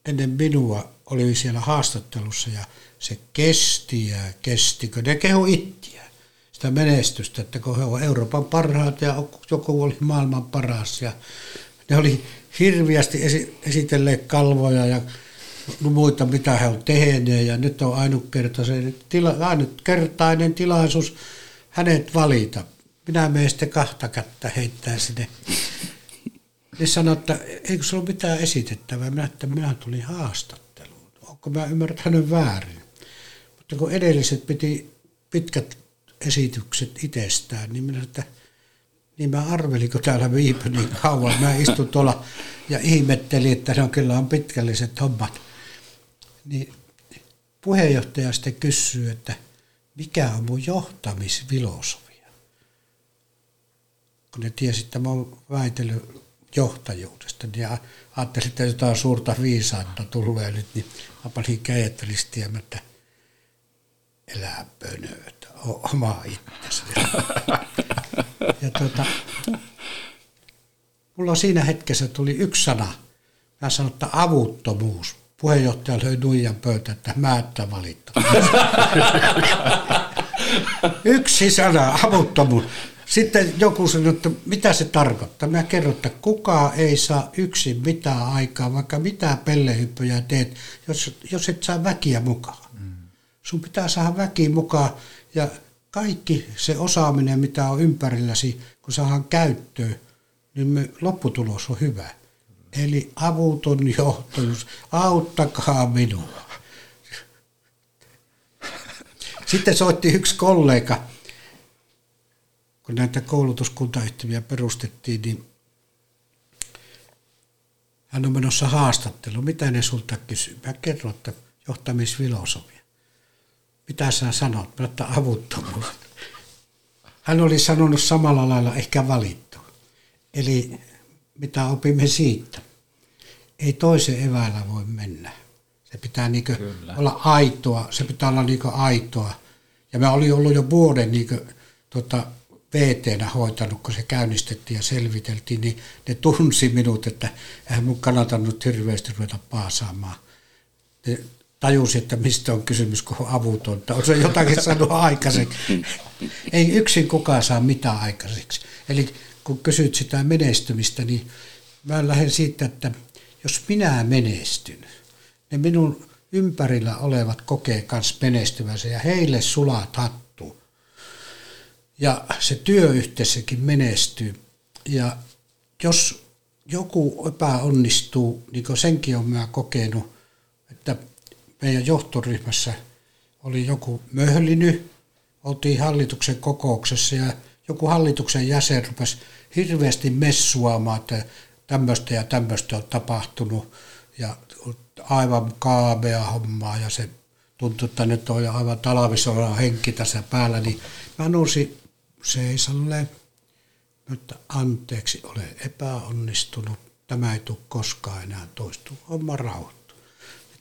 ennen minua oli siellä haastattelussa ja se kesti ja kesti, kun ne kehu ittiä sitä menestystä, että kun he ovat Euroopan parhaat ja joku oli maailman paras ja ne oli hirviästi esitelleet kalvoja ja muita, mitä he ovat tehneet ja nyt on ainutkertainen, tila, ainutkertainen tilaisuus hänet valita. Minä menen sitten kahta kättä heittää sinne. Ne sanoi, että eikö se ole mitään esitettävää. Minä, että minä tulin haastatteluun. Onko mä ymmärtänyt väärin? Mutta kun edelliset piti pitkät esitykset itsestään, niin minä että niin mä arvelin, kun täällä viipy niin kauan. Mä istun tuolla ja ihmettelin, että on kyllä on pitkälliset hommat. Niin puheenjohtaja sitten kysyy, että mikä on mun johtamisfilosofia. Kun ne tiesi, että mä oon väitellyt johtajuudesta, niin ajattelin, että jotain suurta viisautta tulee nyt, niin mä panin kädet ristiämä, että elää pönöötä, oma itsesi. ja tuota, mulla siinä hetkessä tuli yksi sana. Mä sanoin, että avuttomuus puheenjohtaja löi nuijan pöytä, että mä että valittu. Yksi sana, avuttomuus. Sitten joku sanoi, että mitä se tarkoittaa. Mä kerron, että kukaan ei saa yksin mitään aikaa, vaikka mitä pellehyppöjä teet, jos, jos et saa väkiä mukaan. Sun pitää saada väki mukaan ja kaikki se osaaminen, mitä on ympärilläsi, kun saadaan käyttöön, niin me, lopputulos on hyvä. eli avuton johtajuus, auttakaa minua. Sitten soitti yksi kollega, kun näitä koulutuskuntayhtymiä perustettiin, niin hän on menossa haastatteluun. Mitä ne sulta kysyy? Mä kerron, että johtamisfilosofia. Mitä sä sanot? Mä että avuttomuus. Hän oli sanonut samalla lailla ehkä valittu. Eli mitä opimme siitä? Ei toisen eväällä voi mennä. Se pitää niinku olla aitoa, se pitää olla niinku aitoa. Ja mä olin ollut jo vuoden niinku, tota, VT-nä hoitanut, kun se käynnistettiin ja selviteltiin, niin ne tunsi minut, että eihän mun kannata nyt hirveästi ruveta paasaamaan. Ne tajusi, että mistä on kysymys, kun on avutonta. On se jotakin saanut aikaiseksi. Ei yksin kukaan saa mitään aikaiseksi. Eli kun kysyt sitä menestymistä, niin mä lähden siitä, että jos minä menestyn, ne minun ympärillä olevat kokee myös menestyvänsä ja heille sulat hattu. Ja se työyhteisökin menestyy. Ja jos joku epäonnistuu, niin kuin senkin mä kokenut, että meidän johtoryhmässä oli joku möhliny, oltiin hallituksen kokouksessa ja joku hallituksen jäsen rupesi hirveästi messuamaan, että tämmöistä ja tämmöistä on tapahtunut ja aivan kaabea hommaa ja se tuntui, että nyt on aivan talvisodan henki tässä päällä, niin mä nousin seisalle, että anteeksi, olen epäonnistunut, tämä ei tule koskaan enää toistu, homma rauhoittu.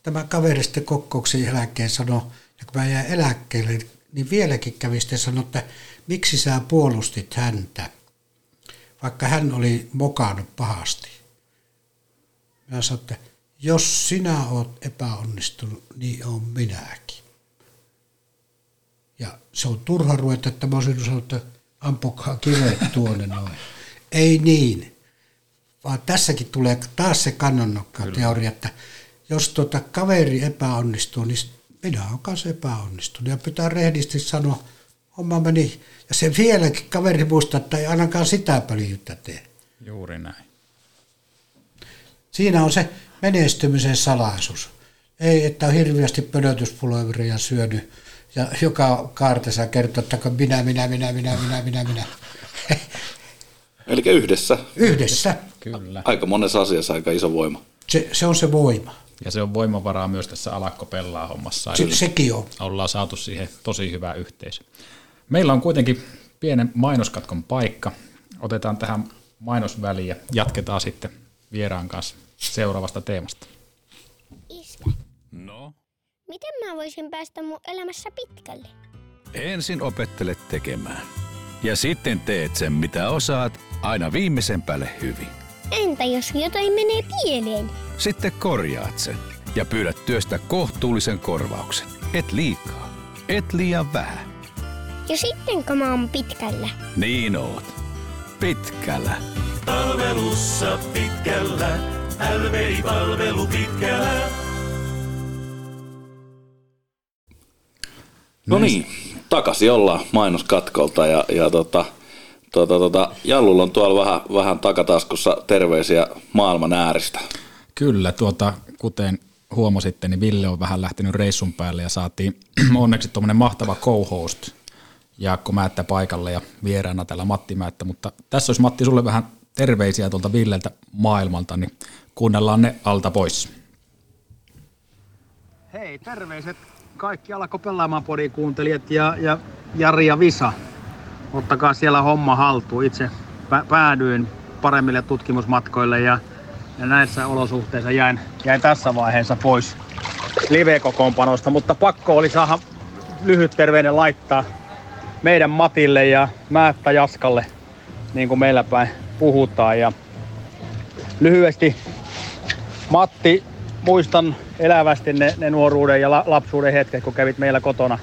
Tämä kaveri sitten kokouksen jälkeen sanoi, ja kun mä jäin eläkkeelle, niin vieläkin kävi sitten sanoi, että miksi sä puolustit häntä, vaikka hän oli mokannut pahasti. Mä sanoin, että jos sinä oot epäonnistunut, niin on minäkin. Ja se on turha ruveta, että mä olisin sanonut, että ampukaa kivet tuonne noin. Ei niin, vaan tässäkin tulee taas se kannonnokka teoria, että jos tuota kaveri epäonnistuu, niin minä olen kanssa epäonnistunut. Ja pitää rehdisti sanoa, homma meni. Ja se vieläkin kaveri muistaa, että ei ainakaan sitä pöljyyttä tee. Juuri näin. Siinä on se menestymisen salaisuus. Ei, että on hirveästi pölötyspulveria syönyt ja joka kaartessa kertoo, että minä, minä, minä, minä, minä, minä, minä. Eli yhdessä. Yhdessä. Kyllä. Aika monessa asiassa aika iso voima. Se, se on se voima. Ja se on voimavaraa myös tässä alakkopellaa hommassa. Se, sekin on. Ollaan saatu siihen tosi hyvä yhteisö. Meillä on kuitenkin pienen mainoskatkon paikka. Otetaan tähän mainosväliin ja jatketaan sitten vieraan kanssa seuraavasta teemasta. Isä, No, miten mä voisin päästä mun elämässä pitkälle? ensin opettele tekemään. Ja sitten teet sen, mitä osaat, aina viimeisen päälle hyvin. Entä jos jotain menee pieleen? Sitten korjaat sen ja pyydät työstä kohtuullisen korvauksen. Et liikaa, et liian vähän. Ja sitten kun mä oon pitkällä. Niin oot. Pitkällä. Palvelussa pitkällä, LVI-palvelu pitkällä. No niin, takaisin ollaan mainoskatkolta ja, ja tota, tota, tota, Jallulla on tuolla vähän, vähän takataskussa terveisiä maailman ääristä. Kyllä, tuota, kuten huomasitte, niin Ville on vähän lähtenyt reissun päälle ja saatiin onneksi tuommoinen mahtava co-host Jaakko Määttä paikalle ja vieraana täällä Matti Määttä, mutta tässä olisi Matti sulle vähän terveisiä tuolta Villeltä maailmalta, niin kuunnellaan ne alta pois. Hei, terveiset kaikki alako pelaamaan podin kuuntelijat ja, ja Jari ja Visa. Ottakaa siellä homma haltuun. Itse pä- päädyin paremmille tutkimusmatkoille ja, ja näissä olosuhteissa jäin, jäin tässä vaiheessa pois live-kokoonpanosta, mutta pakko oli saada lyhyt terveinen laittaa meidän Matille ja Määttä Jaskalle, niin kuin meillä päin puhutaan. Ja lyhyesti Matti, muistan elävästi ne, ne nuoruuden ja la, lapsuuden hetket, kun kävit meillä kotona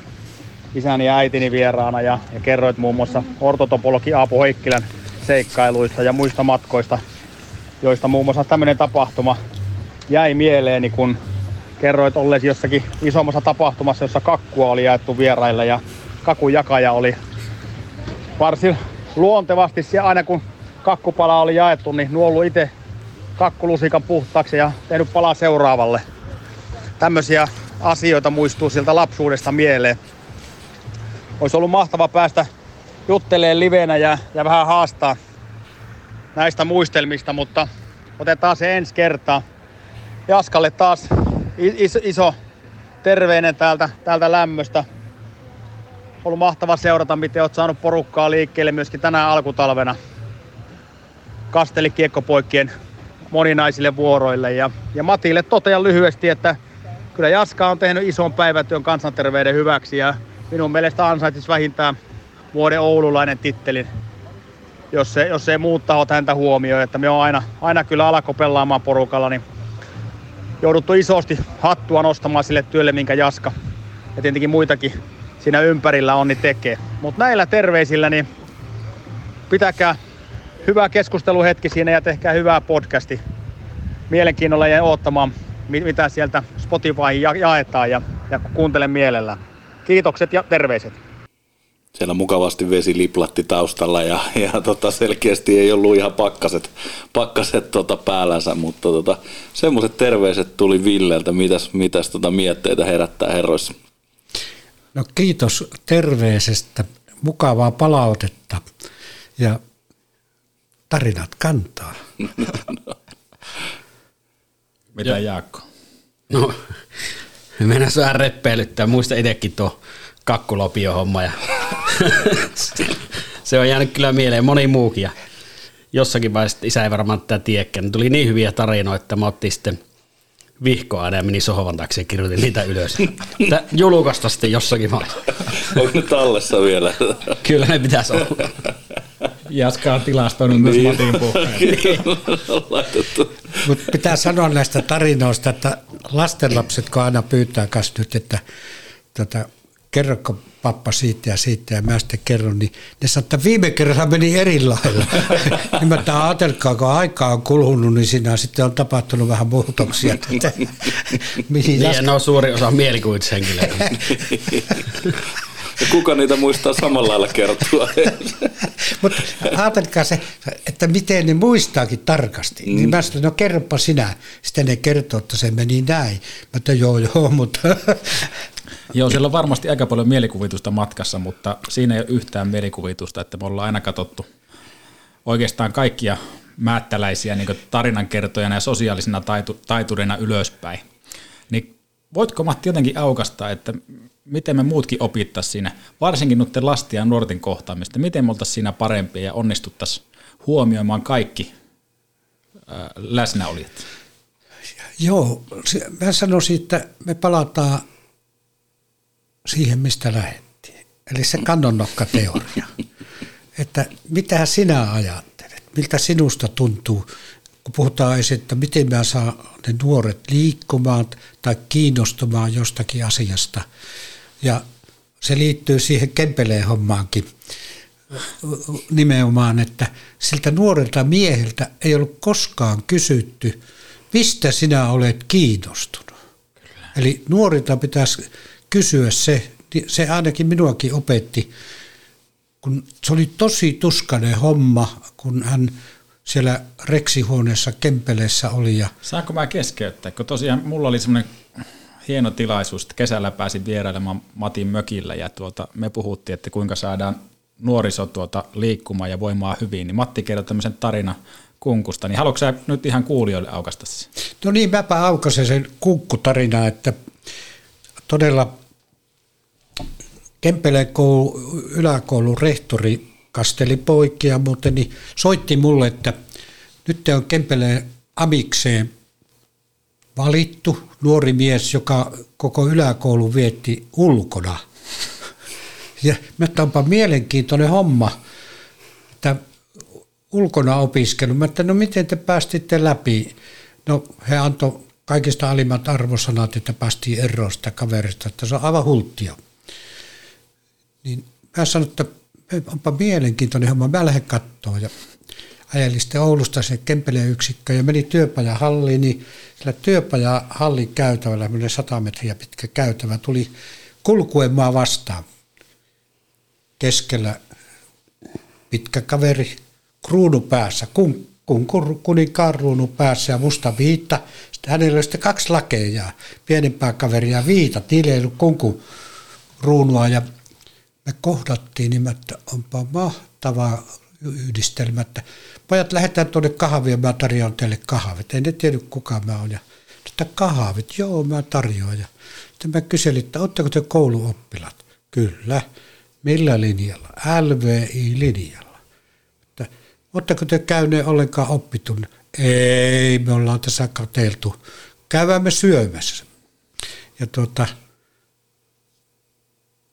isäni ja äitini vieraana ja, ja kerroit muun muassa ortotopologi Aapo Heikkilän seikkailuista ja muista matkoista, joista muun muassa tämmöinen tapahtuma jäi mieleeni, kun kerroit olleesi jossakin isommassa tapahtumassa, jossa kakkua oli jaettu vieraille ja kakun jakaja oli varsin luontevasti, siellä aina kun kakkupala oli jaettu, niin nuollut itse kakkulusikan puhtaaksi ja tehnyt palaa seuraavalle. Tämmöisiä asioita muistuu sieltä lapsuudesta mieleen. Olisi ollut mahtava päästä juttelee livenä ja, ja vähän haastaa näistä muistelmista, mutta otetaan se ensi kertaa. Jaskalle taas is, iso terveinen täältä, täältä lämmöstä. Ollut mahtava seurata, miten olet saanut porukkaa liikkeelle myöskin tänään alkutalvena. Kasteli kiekkopoikien moninaisille vuoroille. Ja, ja Matille totean lyhyesti, että kyllä Jaska on tehnyt ison päivätyön kansanterveyden hyväksi ja minun mielestä ansaitsisi vähintään vuoden oululainen tittelin, jos, se, jos ei muut tahot häntä huomioi. Että me on aina, aina kyllä alako pelaamaan porukalla, niin jouduttu isosti hattua nostamaan sille työlle, minkä Jaska ja tietenkin muitakin siinä ympärillä on, niin tekee. Mutta näillä terveisillä, niin pitäkää hyvä keskusteluhetki siinä ja tehkää hyvää podcasti. Mielenkiinnolla ja odottamaan, mitä sieltä Spotifyhin jaetaan ja, ja kuuntelen mielellään. Kiitokset ja terveiset. Siellä mukavasti vesi liplatti taustalla ja, ja tota, selkeästi ei ollut ihan pakkaset, pakkaset tota päällänsä, mutta tota, semmoiset terveiset tuli Villeltä. Mitäs, mitäs tota mietteitä herättää herroissa? No kiitos terveisestä, mukavaa palautetta ja tarinat kantaa. Mitä Jaakko? No, mennään vähän reppeilyttää. Muista itsekin tuo kakkulopio homma ja se on jäänyt kyllä mieleen moni muukin ja jossakin vaiheessa isä ei varmaan tätä tiedäkään. Tuli niin hyviä tarinoita, että mä otin sitten vihkoa ja meni sohvan taakse ja kirjoitin niitä ylös. Tää julkaista sitten jossakin vaiheessa. Onko ne tallessa vielä? Kyllä ne pitäisi olla. Jaska on tilastoinut myös Matin puheen. Mutta pitää sanoa näistä tarinoista, että lastenlapset, kun aina pyytää kanssa nyt, että tota, kerroko pappa siitä ja siitä ja mä sitten kerron, niin ne sanoo, että viime kerralla meni eri lailla. niin mä tämän ajatelkaa, kun aika on kulunut, niin siinä sitten on tapahtunut vähän muutoksia. Että, niin, laske- no suuri osa mielikuvitushenkilöitä. Ja kuka niitä muistaa samalla lailla kertoa? Mutta ajatelkaa se, että miten ne muistaakin tarkasti. Mm. Niin mä sanoin, no kerropa sinä. Sitten ne kertoo, että se meni näin. Mä että joo, joo, mutta... Joo, siellä on varmasti aika paljon mielikuvitusta matkassa, mutta siinä ei ole yhtään mielikuvitusta, että me ollaan aina katsottu oikeastaan kaikkia määttäläisiä niin tarinankertojana ja sosiaalisena taitu, taiturina ylöspäin. Niin voitko Matti jotenkin aukasta, että miten me muutkin opittaisiin siinä, varsinkin nyt lasten ja nuorten kohtaamista, miten me oltaisiin siinä parempia ja onnistuttaisiin huomioimaan kaikki läsnäolijat? Joo, mä sanoisin, että me palataan siihen, mistä lähdettiin. Eli se kannonnokkateoria. että mitä sinä ajattelet, miltä sinusta tuntuu, kun puhutaan edes, että miten mä saan ne nuoret liikkumaan tai kiinnostumaan jostakin asiasta. Ja se liittyy siihen Kempeleen hommaankin nimenomaan, että siltä nuorelta mieheltä ei ollut koskaan kysytty, mistä sinä olet kiinnostunut. Kyllä. Eli nuorilta pitäisi kysyä se, se ainakin minuakin opetti, kun se oli tosi tuskainen homma, kun hän siellä reksihuoneessa Kempeleessä oli. Ja Saanko mä keskeyttää, kun tosiaan mulla oli semmoinen hieno tilaisuus, että kesällä pääsin vierailemaan Matin mökillä ja tuota, me puhuttiin, että kuinka saadaan nuoriso tuota liikkumaan ja voimaa hyvin, niin Matti kertoi tämmöisen tarinan kunkusta, niin haluatko sä nyt ihan kuulijoille aukasta se? No niin, mäpä aukasen sen kunkkutarina, että todella Kempeleen koulu, yläkoulun rehtori kasteli poikia, mutta niin soitti mulle, että nyt te on Kempeleen amikseen valittu nuori mies, joka koko yläkoulu vietti ulkona. Ja mä onpa mielenkiintoinen homma, että ulkona opiskelu. Mä että no miten te päästitte läpi? No he antoi kaikista alimmat arvosanat, että päästiin eroon sitä kaverista, että se on aivan hulttia. Niin mä sanoin, että onpa mielenkiintoinen homma, mä lähden katsoa. Ja ajelin sitten Oulusta se Kempeleen yksikkö ja meni työpajahalliin, niin sillä työpajahallin käytävällä, semmoinen 100 metriä pitkä käytävä, tuli kulkuemaa vastaan. Keskellä pitkä kaveri, kruunu päässä, kun kunkun kuninkaan kruunu päässä ja musta viitta. Sitten hänellä oli sitten kaksi lakeja, pienempää kaveria viita, niillä ei ollut kunkun ruunua ja me kohdattiin, niin että onpa mahtava yhdistelmä, että pojat lähdetään tuonne kahvia, mä tarjoan teille kahvit. Ei ne tiedä kuka mä oon. Ja, että kahvit, joo mä tarjoan. Ja sitten mä kyselin, että oletteko te kouluoppilat? Kyllä. Millä linjalla? LVI-linjalla. Että, oletteko te käyneet ollenkaan oppitunne? Ei, me ollaan tässä kateeltu. Käydään me syömässä. Ja tuota,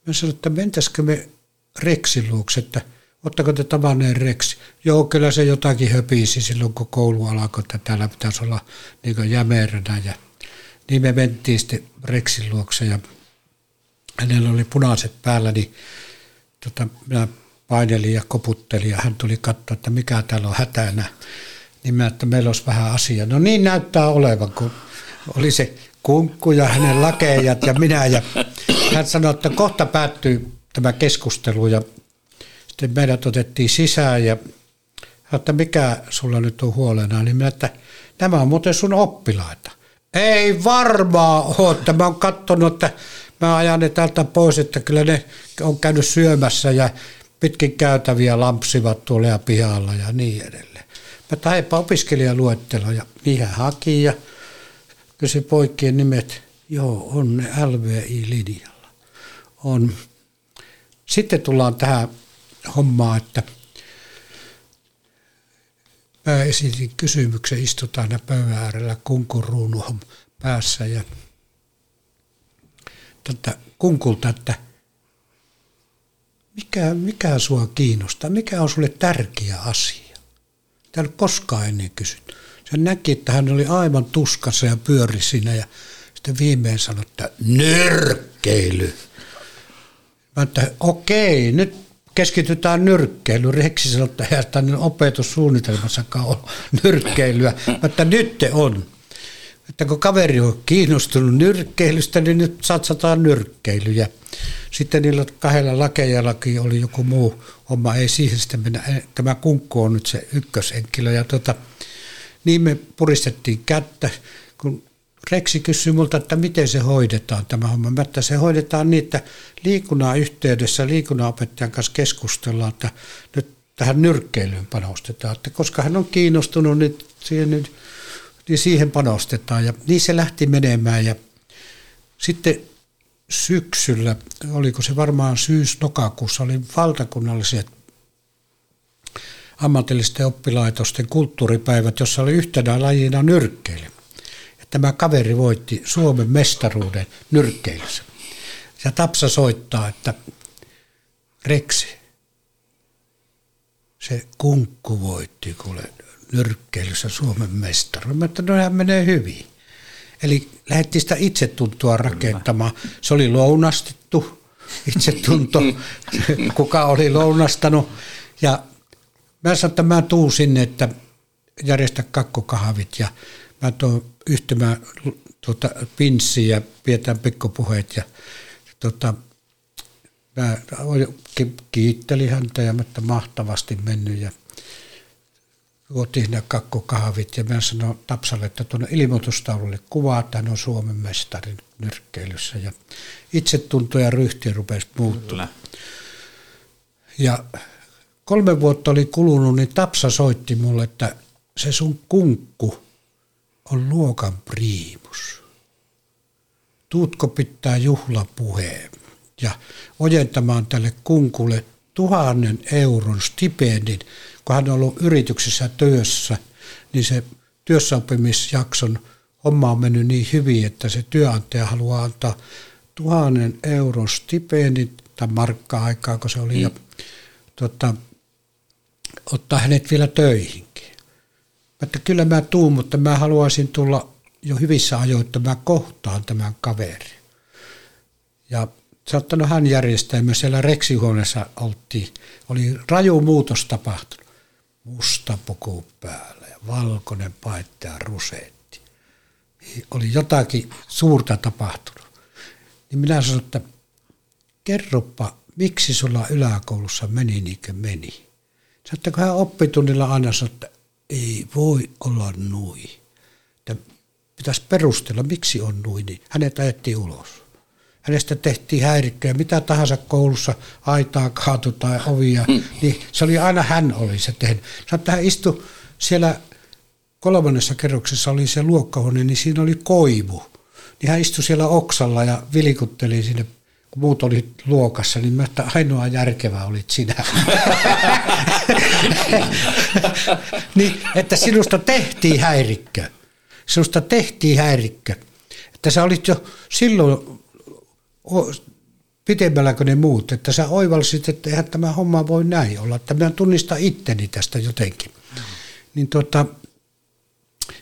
mä sanoin, että mentäisikö me Reksin luokse, että ottako te tavanneen Reksi? Joo, kyllä se jotakin höpisi silloin, kun koulu alkoi, että täällä pitäisi olla niin jämeränä. Ja niin me mentiin sitten Reksin luokse ja hänellä oli punaiset päällä, niin tota, minä painelin ja koputtelin ja hän tuli katsoa, että mikä täällä on hätänä. Niin mä, että meillä olisi vähän asiaa. No niin näyttää olevan, kun oli se kunkku ja hänen lakeijat ja minä. Ja hän sanoi, että kohta päättyy tämä keskustelu ja sitten meidät otettiin sisään ja että mikä sulla nyt on huolena, niin minä, että nämä on muuten sun oppilaita. Ei varmaan ole, että mä oon katsonut, että mä ajan ne täältä pois, että kyllä ne on käynyt syömässä ja pitkin käytäviä lampsivat tuolla ja pihalla ja niin edelleen. Mä taipa opiskelijaluettelo ja niihin haki ja kysyi poikien nimet. Joo, on ne LVI-linjalla. On. Sitten tullaan tähän hommaan, että mä esitin kysymyksen, istutaan aina pöydän äärellä kunkuruunu päässä ja tätä kunkulta, että mikä, mikä sua kiinnostaa, mikä on sulle tärkeä asia. Ei koskaan ennen kysytty. Se näki, että hän oli aivan tuskassa ja pyöri siinä ja sitten viimein sanoi, että nyrkkeily. Mä että okei, nyt keskitytään nyrkkeilyyn. Reksi sanoi, että eihän tänne opetussuunnitelmassakaan ole nyrkkeilyä. Mä että nyt te on. Että kun kaveri on kiinnostunut nyrkkeilystä, niin nyt satsataan nyrkkeilyjä. Sitten niillä kahdella lakejallakin oli joku muu homma, ei siihen sitten mennä. Tämä kunkku on nyt se ykköshenkilö. Ja tota, niin me puristettiin kättä, kun Reksi kysyi multa, että miten se hoidetaan tämä homma. Mä, että se hoidetaan niin, että liikunnan yhteydessä liikunnanopettajan kanssa keskustellaan, että nyt tähän nyrkkeilyyn panostetaan. Että koska hän on kiinnostunut, niin siihen, niin siihen panostetaan. Ja niin se lähti menemään. Ja sitten syksyllä, oliko se varmaan syys-lokakuussa, oli valtakunnalliset ammatillisten oppilaitosten kulttuuripäivät, jossa oli yhtenä lajina nyrkkeily. Tämä kaveri voitti Suomen mestaruuden nyrkkeilyssä. Ja Tapsa soittaa, että Reksi, se kunkku voitti kuule nyrkkeilyssä Suomen mestaruuden. Mä että no hän menee hyvin. Eli lähdettiin sitä itsetuntoa rakentamaan. Se oli lounastettu itsetunto, kuka oli lounastanut. Ja Mä sanoin, että mä tuun sinne, että järjestä kakkokahvit ja mä tuon yhtymään tuota, pinssiin ja pidetään pikkupuheet ja tuota, mä kiittelin häntä ja mä että mahtavasti mennyt ja tuotiin ne kakkokahvit ja mä sanoin Tapsalle, että tuonne ilmoitustaululle kuvaa, että hän on Suomen mestari nyrkkeilyssä ja itsetunto ja ryhti rupesi muuttumaan. Ja kolme vuotta oli kulunut, niin Tapsa soitti mulle, että se sun kunkku on luokan priimus. Tuutko pitää juhlapuheen ja ojentamaan tälle kunkulle tuhannen euron stipendin, kun hän on ollut yrityksessä työssä, niin se työssäoppimisjakson homma on mennyt niin hyvin, että se työnantaja haluaa antaa tuhannen euron stipendin, tai markka-aikaa, kun se oli, mm. ja tota, ottaa hänet vielä töihinkin. Että kyllä mä tuun, mutta mä haluaisin tulla jo hyvissä ajoin, että mä kohtaan tämän kaverin. Ja saattanut hän järjestää, myös siellä reksihuoneessa oltiin, oli raju muutos tapahtunut. Musta puku päällä ja valkoinen paetta ja ruseetti. Oli jotakin suurta tapahtunut. Niin minä sanoin, että kerropa, miksi sulla yläkoulussa meni niin kuin meni. Sitten kun hän oppitunnilla aina sanoi, että ei voi olla nui. Että pitäisi perustella, miksi on nui, niin hänet ajettiin ulos. Hänestä tehtiin häirikköä, mitä tahansa koulussa, aitaa kaatu tai ovia, niin se oli aina hän oli se tehnyt. Sanoin, että hän istui siellä kolmannessa kerroksessa oli se luokkahuone, niin siinä oli koivu. Niin hän istui siellä oksalla ja vilikutteli sinne, muut oli luokassa, niin mä että ainoa järkevä olit sinä. niin, että sinusta tehtiin häirikkö. Sinusta tehtiin häirikkö. Että sä olit jo silloin pitemmällä kuin ne muut, että sä oivalsit, että eihän tämä homma voi näin olla, että minä tunnistan itteni tästä jotenkin. Niin tuota,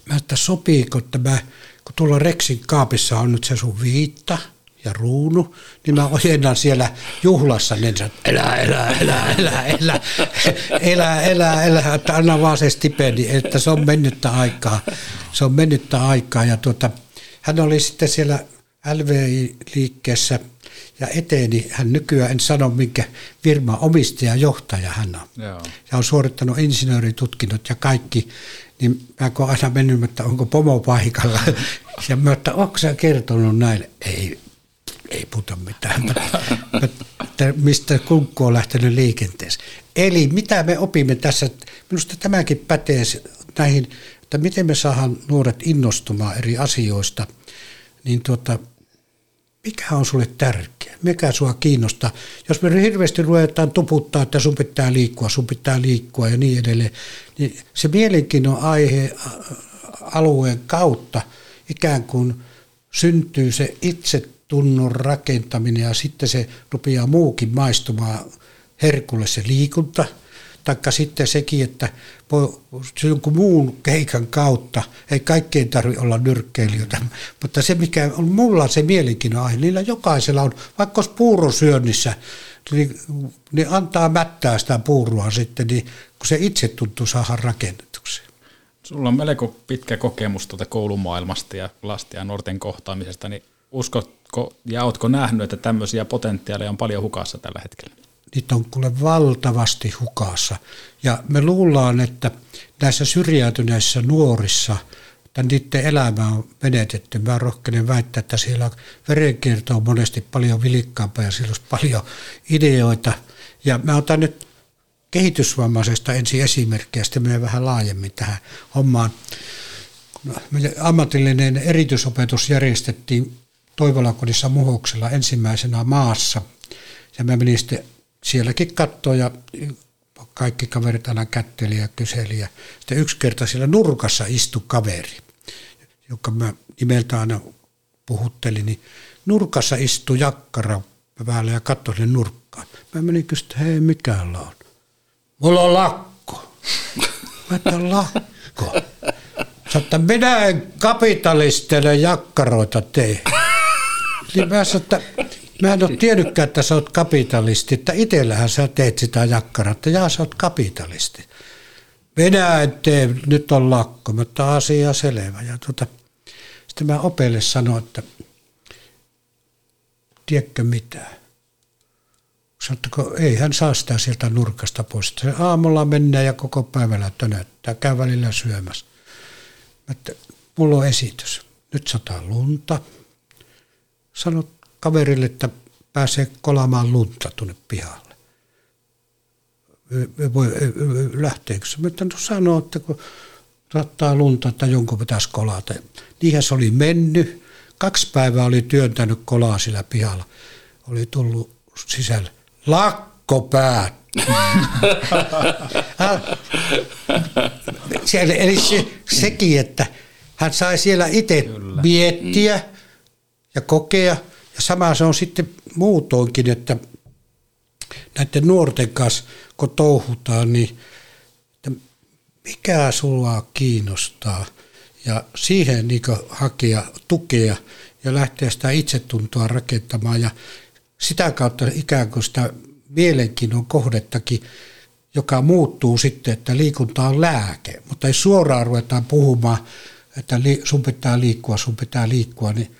mä että sopiiko tämä, kun tuolla Rexin kaapissa on nyt se sun viitta ja ruunu, niin mä ojennan siellä juhlassa, niin että elä, elä, elä, elä, elä, elä, elä, elä, että anna vaan se stipendi, että se on mennyttä aikaa. Se on mennyttä aikaa ja tuota, hän oli sitten siellä LVI-liikkeessä ja eteeni, hän nykyään en sano minkä firma omistaja johtaja hän on. Joo. Ja on suorittanut insinööritutkinnot ja kaikki niin mä kun aina mennyt, että onko pomo paikalla. Ja mä, että onko sä kertonut näin? Ei, ei puhuta mitään. Mistä kunkku on lähtenyt liikenteeseen. Eli mitä me opimme tässä, minusta tämäkin pätee näihin, että miten me saadaan nuoret innostumaan eri asioista, niin tuota, mikä on sulle tärkeä, mikä sua kiinnostaa. Jos me hirveästi ruvetaan tuputtaa, että sun pitää liikkua, sun pitää liikkua ja niin edelleen, niin se mielenkiinnon aihe alueen kautta ikään kuin syntyy se itsetunnon rakentaminen ja sitten se rupeaa muukin maistumaan herkulle se liikunta – taikka sitten sekin, että jonkun muun keikan kautta, ei kaikkein tarvitse olla nyrkkeilijöitä, mutta se mikä on mulla se mielenkiinnon aihe, niillä jokaisella on, vaikka olisi puurosyönnissä, niin, niin antaa mättää sitä puuroa sitten, niin kun se itse tuntuu saada rakennetuksi. Sulla on melko pitkä kokemus tuota koulumaailmasta ja lasten ja nuorten kohtaamisesta, niin uskotko ja oletko nähnyt, että tämmöisiä potentiaaleja on paljon hukassa tällä hetkellä? niitä on kuule valtavasti hukassa. Ja me luullaan, että näissä syrjäytyneissä nuorissa, että niiden elämä on menetetty. Mä rohkenen väittää, että siellä verenkierto on monesti paljon vilikkaampaa ja siellä on paljon ideoita. Ja mä otan nyt kehitysvammaisesta ensi esimerkkiä, sitten menen vähän laajemmin tähän hommaan. Ammatillinen erityisopetus järjestettiin Toivolakodissa Muhoksella ensimmäisenä maassa. Ja mä menin sitten sielläkin katsoi ja kaikki kaverit aina kätteli ja kyseli. Ja sitten yksi kerta siellä nurkassa istui kaveri, joka mä nimeltä aina puhuttelin, niin nurkassa istui jakkara päällä ja katsoi sinne nurkkaan. Mä menin kysyä, hei, mikä on? Mulla on lakko. Mä että lakko. Sä että minä en kapitalistille jakkaroita tee. Niin mä sanoin, että Mä en ole tiennytkään, että sä oot kapitalisti, että itsellähän sä teet sitä jakkaraa, että jaa, sä oot kapitalisti. Venäjä en tee, nyt on lakko, mutta asia selvä. Ja tuota, sitten mä opelle sanoin, että tiedätkö mitä? Sanottako, ei hän saa sitä sieltä nurkasta pois. Se aamulla mennään ja koko päivällä tönöttää, käy välillä syömässä. Mä, että mulla on esitys. Nyt sataa lunta. Sanot, kaverille, että pääsee kolaamaan lunta tuonne pihalle. Voi, lähteekö se? Mutta no sanoo, että kun rattaa lunta, että jonkun pitäisi kolata. Niinhän se oli mennyt. Kaksi päivää oli työntänyt kolaa sillä pihalla. Oli tullut sisälle. Lakko päät. Eli se, sekin, että hän sai siellä itse miettiä ja kokea – ja sama se on sitten muutoinkin, että näiden nuorten kanssa, kun touhutaan, niin että mikä sulla kiinnostaa? Ja siihen niin hakea tukea ja lähteä sitä itsetuntoa rakentamaan. Ja sitä kautta ikään kuin sitä mielenkiinnon kohdettakin, joka muuttuu sitten, että liikunta on lääke, mutta ei suoraan ruvetaan puhumaan, että sun pitää liikkua, sun pitää liikkua, niin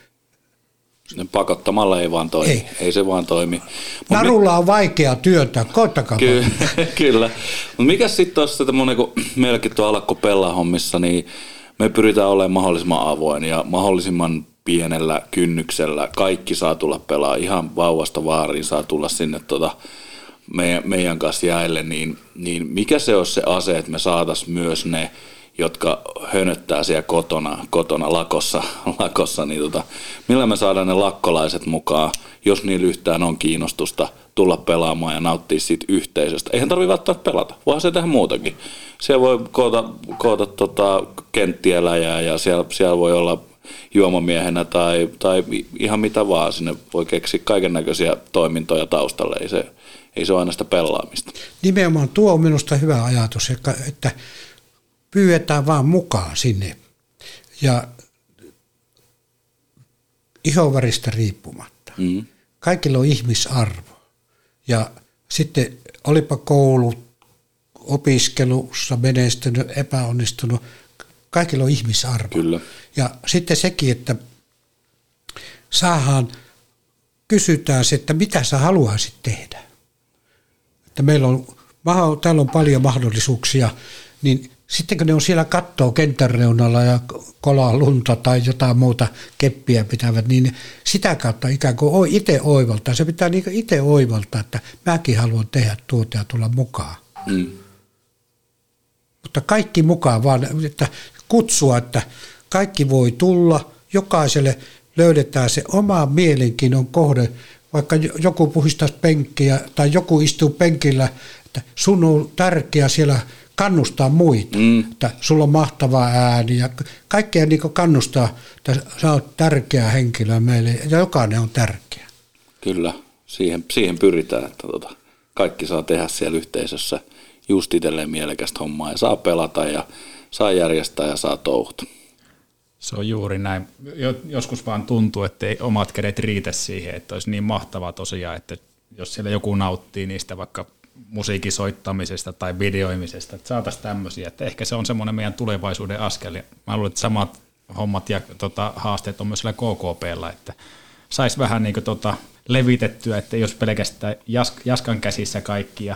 Ne pakottamalla ei vaan toimi. Ei. Ei, se vaan toimi. Mut mi- Narulla on vaikea työtä, koittakaa. Ky- kyllä. Mutta mikä sitten tuossa tämmöinen, kun meilläkin tuo alkoi hommissa, niin me pyritään olemaan mahdollisimman avoin ja mahdollisimman pienellä kynnyksellä. Kaikki saa tulla pelaa ihan vauvasta vaariin, saa tulla sinne tota meidän, meidän kanssa jäille, niin, niin mikä se olisi se ase, että me saataisiin myös ne, jotka hönöttää siellä kotona, kotona lakossa, lakossa niin tota, millä me saadaan ne lakkolaiset mukaan, jos niillä yhtään on kiinnostusta tulla pelaamaan ja nauttia siitä yhteisöstä. Eihän tarvitse välttämättä pelata, voihan se tehdä muutakin. Siellä voi koota, koota tota kenttieläjää ja siellä, siellä voi olla juomamiehenä tai, tai ihan mitä vaan. Sinne voi keksiä kaiken näköisiä toimintoja taustalle. Ei se, ei se ole aina sitä pelaamista. Nimenomaan tuo on minusta hyvä ajatus, että- että pyydetään vaan mukaan sinne. Ja ihonväristä riippumatta. Mm. Kaikilla on ihmisarvo. Ja sitten olipa koulu, opiskelussa menestynyt, epäonnistunut, kaikilla on ihmisarvo. Kyllä. Ja sitten sekin, että saahan, kysytään se, että mitä sä haluaisit tehdä. Että meillä on, täällä on paljon mahdollisuuksia, niin sitten kun ne on siellä kattoo kentän reunalla ja kolaa lunta tai jotain muuta keppiä pitävät, niin sitä kautta ikään kuin itse oivaltaa. Se pitää niin itse oivaltaa, että mäkin haluan tehdä tuota ja tulla mukaan. Mm. Mutta kaikki mukaan vaan, että kutsua, että kaikki voi tulla, jokaiselle löydetään se oma mielenkiinnon kohde, vaikka jo- joku puhistaisi penkkiä tai joku istuu penkillä, että sun on tärkeää siellä kannustaa muita, Mm. että sulla on mahtava ääni ja kaikkea niin kannustaa, että sä oot tärkeä henkilö meille ja jokainen on tärkeä. Kyllä, siihen, siihen pyritään, että tota, kaikki saa tehdä siellä yhteisössä just itselleen mielekästä hommaa ja saa pelata ja saa järjestää ja saa touhuta. Se on juuri näin. Jo- Joskus vaan tuntuu, että ei omat kädet riitä siihen, että olisi niin mahtavaa tosiaan, että jos siellä joku nauttii niistä vaikka musiikin soittamisesta tai videoimisesta, että saataisiin tämmöisiä, että ehkä se on semmoinen meidän tulevaisuuden askel. Mä luulen, että samat hommat ja tota, haasteet on myös siellä KKPlla, että saisi vähän niin kuin, tota, levitettyä, että jos pelkästään jas, Jaskan käsissä kaikki ja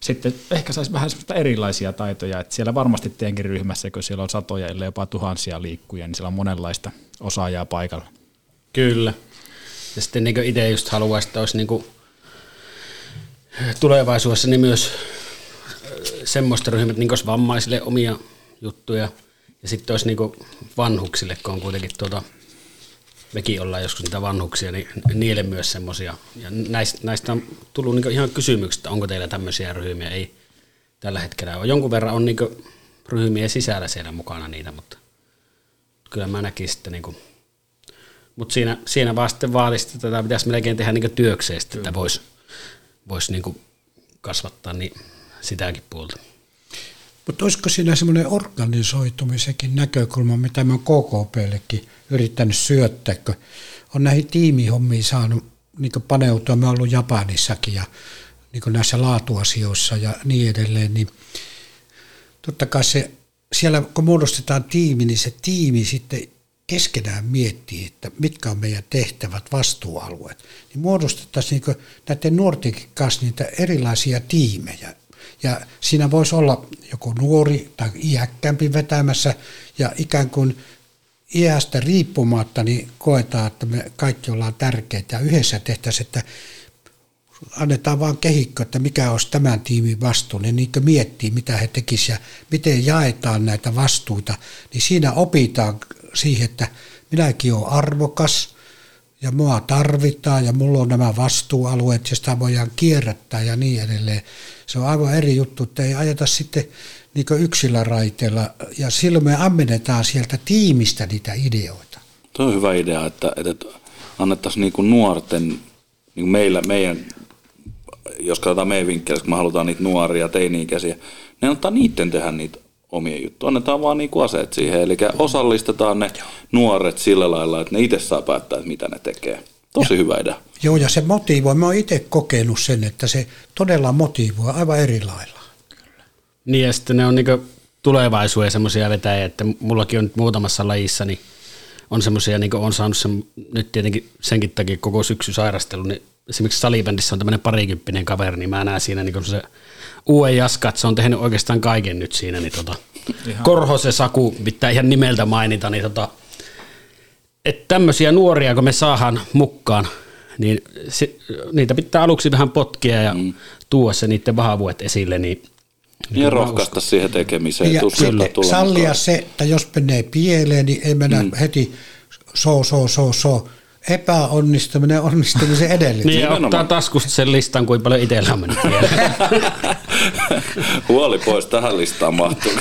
sitten ehkä saisi vähän semmoista erilaisia taitoja, että siellä varmasti teidänkin ryhmässä, kun siellä on satoja, ellei jopa tuhansia liikkuja, niin siellä on monenlaista osaajaa paikalla. Kyllä. Ja sitten niin itse just haluaisin, että olisi niin tulevaisuudessa niin myös semmoista ryhmät, niin olisi vammaisille omia juttuja, ja sitten olisi niin vanhuksille, kun on kuitenkin tuota, mekin ollaan joskus niitä vanhuksia, niin niille myös semmoisia. Ja näistä, näistä on tullut niin ihan kysymykset, että onko teillä tämmöisiä ryhmiä. Ei tällä hetkellä ole. Jonkun verran on niin ryhmien sisällä siellä mukana niitä, mutta kyllä mä näkisin, että niin kuin, mutta siinä, siinä vaan sitten vaatisi, että tätä pitäisi melkein tehdä niin työkseen, sitten, että voisi vois niin kasvattaa niin sitäkin puolta. Mutta olisiko siinä semmoinen organisoitumisenkin näkökulma, mitä mä KKPllekin yrittänyt syöttää, kun on näihin tiimihommiin saanut niin paneutua. Mä oon ollut Japanissakin ja niin näissä laatuasioissa ja niin edelleen, niin totta kai se, siellä kun muodostetaan tiimi, niin se tiimi sitten keskenään miettii, että mitkä on meidän tehtävät, vastuualueet, niin muodostettaisiin niin näiden nuortenkin kanssa niitä erilaisia tiimejä. Ja siinä voisi olla joku nuori tai iäkkäämpi vetämässä ja ikään kuin iästä riippumatta niin koetaan, että me kaikki ollaan tärkeitä ja yhdessä tehtäisiin, että annetaan vaan kehikko, että mikä olisi tämän tiimin vastuu, niin niin miettii, mitä he tekisivät ja miten jaetaan näitä vastuita, niin siinä opitaan siihen, että minäkin olen arvokas ja mua tarvitaan ja mulla on nämä vastuualueet ja sitä voidaan kierrättää ja niin edelleen. Se on aivan eri juttu, että ei ajeta sitten niin yksilöraiteella ja silloin me ammennetaan sieltä tiimistä niitä ideoita. Tuo on hyvä idea, että, että annettaisiin niin nuorten, niin meillä, meidän, jos katsotaan meidän vinkkelistä, kun me halutaan niitä nuoria, teini-ikäisiä, ne antaa niiden tehdä niitä omia juttuja. Annetaan vaan niin kuin aseet siihen, eli osallistetaan ne nuoret sillä lailla, että ne itse saa päättää, että mitä ne tekee. Tosi ja, hyvä idea. Joo, ja se motivoi. Mä oon itse kokenut sen, että se todella motivoi aivan eri lailla. Niin, ja sitten ne on niin tulevaisuuden semmoisia vetäjiä, että mullakin on nyt muutamassa lajissa, niin on semmoisia, niin on saanut sen, nyt tietenkin senkin takia koko syksy sairastellut, niin esimerkiksi salibändissä on tämmöinen parikymppinen kaveri, niin mä näen siinä niin se uuden jaska, että se on tehnyt oikeastaan kaiken nyt siinä, niin tota, Korho se Saku, pitää ihan nimeltä mainita, niin tota, että tämmöisiä nuoria, kun me saadaan mukaan, niin se, niitä pitää aluksi vähän potkia ja mm. tuoda se niiden vahvuudet esille, niin ja rohkaista siihen tekemiseen. Ja sitten sallia mukaan. se, että jos menee pieleen, niin ei mennä mm. heti so, so, so, so. Epäonnistuminen onnistumisen edellytys. niin, ja ottaa taskusta sen listan, kuinka paljon itsellä on mennyt Huoli pois, tähän listaan mahtuu.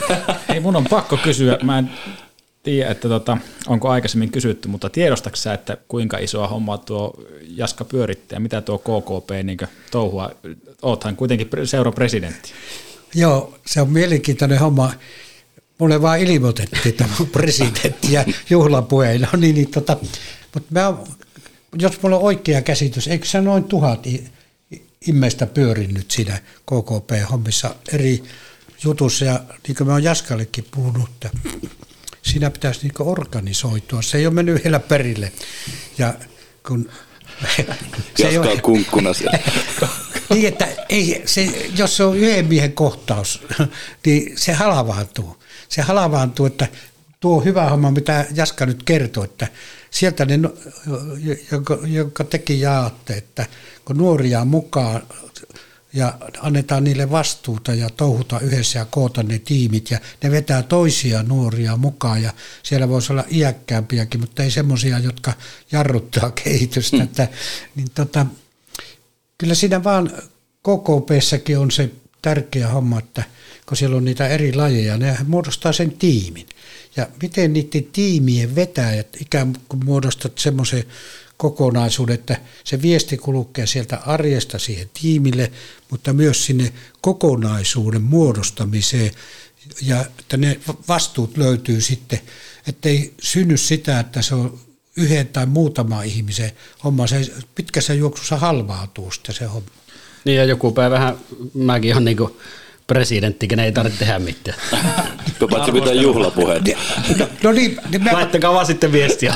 Ei, mun on pakko kysyä. Mä en tiedä, että tota, onko aikaisemmin kysytty, mutta tiedostatko sä, että kuinka isoa hommaa tuo Jaska pyörittää, mitä tuo KKP niin touhua? Oothan kuitenkin seurapresidentti. Joo, se on mielenkiintoinen homma. Mulle vaan ilmoitettiin tämä presidentti ja juhlapuhe. No niin, niin tota, mutta mä, jos mulla on oikea käsitys, eikö se noin tuhat immeistä pyörinyt siinä KKP-hommissa eri jutussa, ja niin kuin mä oon Jaskallekin puhunut, että siinä pitäisi niin organisoitua. Se ei ole mennyt vielä perille. Ja kun se ei ole, kunkkuna siellä. niin, että ei, se, jos se on yhden miehen kohtaus, niin se halavaantuu. Se halavaantuu, että tuo hyvä homma, mitä Jaska nyt kertoo, että sieltä ne, jonka, jonka teki jaatte, että kun nuoria mukaan ja annetaan niille vastuuta ja touhuta yhdessä ja koota ne tiimit ja ne vetää toisia nuoria mukaan ja siellä voisi olla iäkkäämpiäkin, mutta ei semmoisia, jotka jarruttaa kehitystä. Hmm. Että, niin tota, kyllä siinä vaan KKPssäkin on se tärkeä homma, että kun siellä on niitä eri lajeja, ne muodostaa sen tiimin. Ja miten niiden tiimien vetäjät ikään kuin muodostat semmoisen kokonaisuuden, että se viesti kulkee sieltä arjesta siihen tiimille, mutta myös sinne kokonaisuuden muodostamiseen ja että ne vastuut löytyy sitten, ettei synny sitä, että se on yhden tai muutama ihmisen homma, se pitkässä juoksussa halvautuu sitten se homma. Niin ja joku päivähän mäkin on niinku presidentti, kenen ei tarvitse tehdä mitään. Paitsi mitään juhlapuheet. No, no niin, niin mä... Laittakaa vaan sitten viestiä.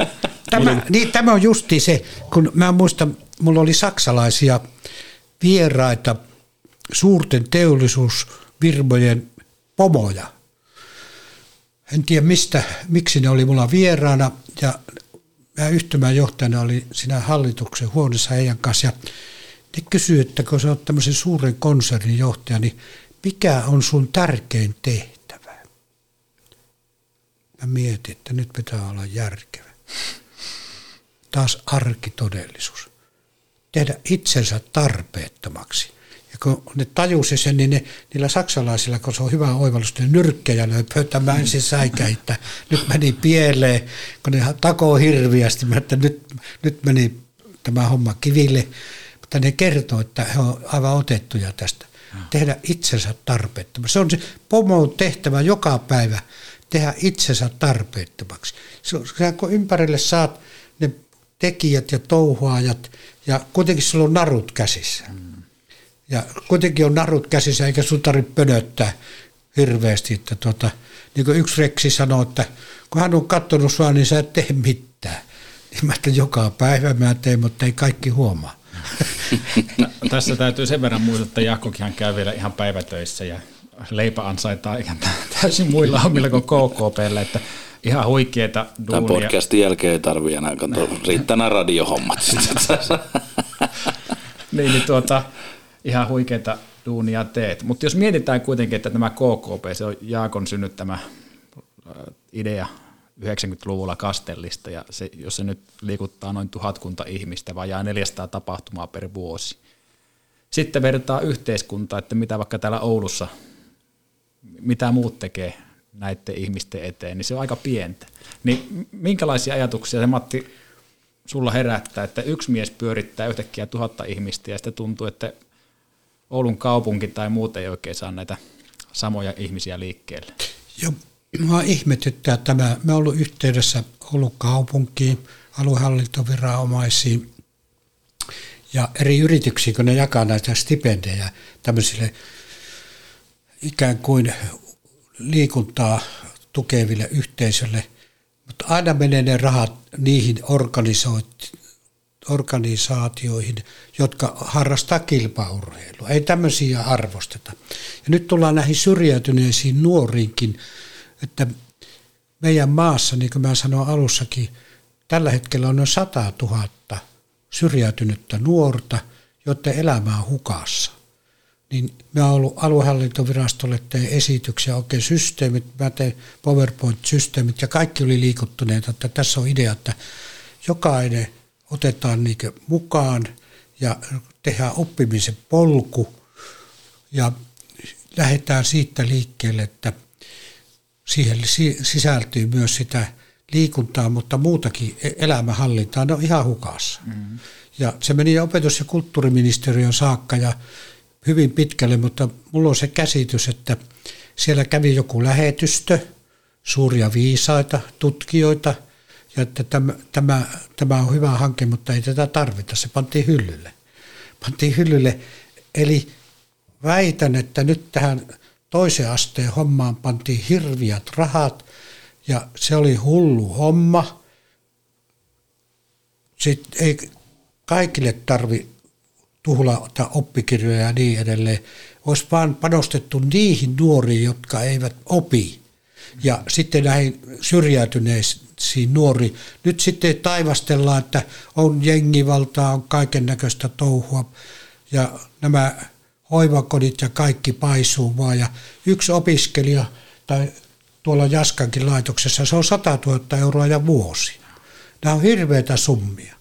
tämä, niin, tämä on justi se, kun mä muistan, mulla oli saksalaisia vieraita, suurten teollisuusvirmojen pomoja. En tiedä mistä, miksi ne oli mulla vieraana ja mä yhtymän johtajana oli siinä hallituksen huoneessa heidän kanssa ja ne kysyy, että kun sä oot tämmöisen suuren konsernin johtaja, niin mikä on sun tärkein tehtävä? Mä mietin, että nyt pitää olla järkevä. Taas arkitodellisuus. Tehdä itsensä tarpeettomaksi. Ja kun ne tajusi sen, niin ne, niillä saksalaisilla, kun se on hyvä oivallus, ne nyrkkejä löi pöytämään ensin säikä, että nyt meni pieleen, kun ne takoo hirviästi, että nyt, nyt meni tämä homma kiville mutta ne kertoo, että he ovat aivan otettuja tästä. Tehdä itsensä tarpeettomaksi. Se on se pomon tehtävä joka päivä, tehdä itsensä tarpeettomaksi. Se, kun ympärille saat ne tekijät ja touhuajat, ja kuitenkin sulla on narut käsissä. Mm. Ja kuitenkin on narut käsissä, eikä sun tarvitse pönöttää hirveästi. Että tuota, niin kuin yksi reksi sanoi, että kun hän on katsonut sua, niin sä et tee mitään. Niin mä että joka päivä mä teen, mutta ei kaikki huomaa. Tässä täytyy sen verran muistaa, että Jaakkokin käy vielä ihan päivätöissä ja leipä ansaitaan ihan täysin muilla hommilla kuin KKPlle, että ihan huikeeta duunia. Tämän podcastin jälkeen ei tarvitse enää katsoa, riittää nämä radiohommat. niin, niin tuota, ihan huikeita duunia teet. Mutta jos mietitään kuitenkin, että tämä KKP, se on Jaakon synnyttämä idea 90-luvulla Kastellista, ja se, jos se nyt liikuttaa noin tuhatkunta ihmistä, vajaa 400 tapahtumaa per vuosi. Sitten vertaa yhteiskuntaa, että mitä vaikka täällä Oulussa, mitä muut tekee näiden ihmisten eteen, niin se on aika pientä. Niin minkälaisia ajatuksia se Matti sulla herättää, että yksi mies pyörittää yhtäkkiä tuhatta ihmistä ja sitten tuntuu, että Oulun kaupunki tai muut ei oikein saa näitä samoja ihmisiä liikkeelle? Joo, Mua ihmetyttää tämä. Me ollut yhteydessä ollut kaupunkiin, aluehallintoviranomaisiin ja eri yrityksiin, kun ne jakaa näitä stipendejä tämmöisille ikään kuin liikuntaa tukeville yhteisölle, Mutta aina menee ne rahat niihin organisaatioihin, jotka harrastaa kilpaurheilua. Ei tämmöisiä arvosteta. Ja nyt tullaan näihin syrjäytyneisiin nuoriinkin, että meidän maassa, niin kuin mä sanoin alussakin, tällä hetkellä on noin 100 000 syrjäytynyttä nuorta, joiden elämä on hukassa. Niin mä oon ollut aluehallintovirastolle teen esityksiä, oikein systeemit, mä teen PowerPoint-systeemit ja kaikki oli liikuttuneet, että tässä on idea, että jokainen otetaan niin mukaan ja tehdään oppimisen polku ja lähdetään siitä liikkeelle, että siihen sisältyy myös sitä liikuntaa, mutta muutakin e- elämänhallintaa, ne on ihan hukassa. Mm-hmm. Ja se meni opetus- ja kulttuuriministeriön saakka ja hyvin pitkälle, mutta mulla on se käsitys, että siellä kävi joku lähetystö, suuria viisaita, tutkijoita, ja että tämä, tämä, tämä on hyvä hanke, mutta ei tätä tarvita. Se pantiin hyllylle. Pantiin hyllylle. Eli väitän, että nyt tähän toisen asteen hommaan pantiin hirviät rahat, ja se oli hullu homma. Sitten ei kaikille tarvi tuhlata oppikirjoja ja niin edelleen. Olisi vaan panostettu niihin nuoriin, jotka eivät opi. Ja sitten näihin syrjäytyneisiin nuoriin. Nyt sitten taivastellaan, että on jengivaltaa, on kaiken näköistä touhua. Ja nämä hoivakodit ja kaikki paisuu vaan. Ja yksi opiskelija tai tuolla Jaskankin laitoksessa, se on 100 000 euroa ja vuosi. Nämä on hirveitä summia.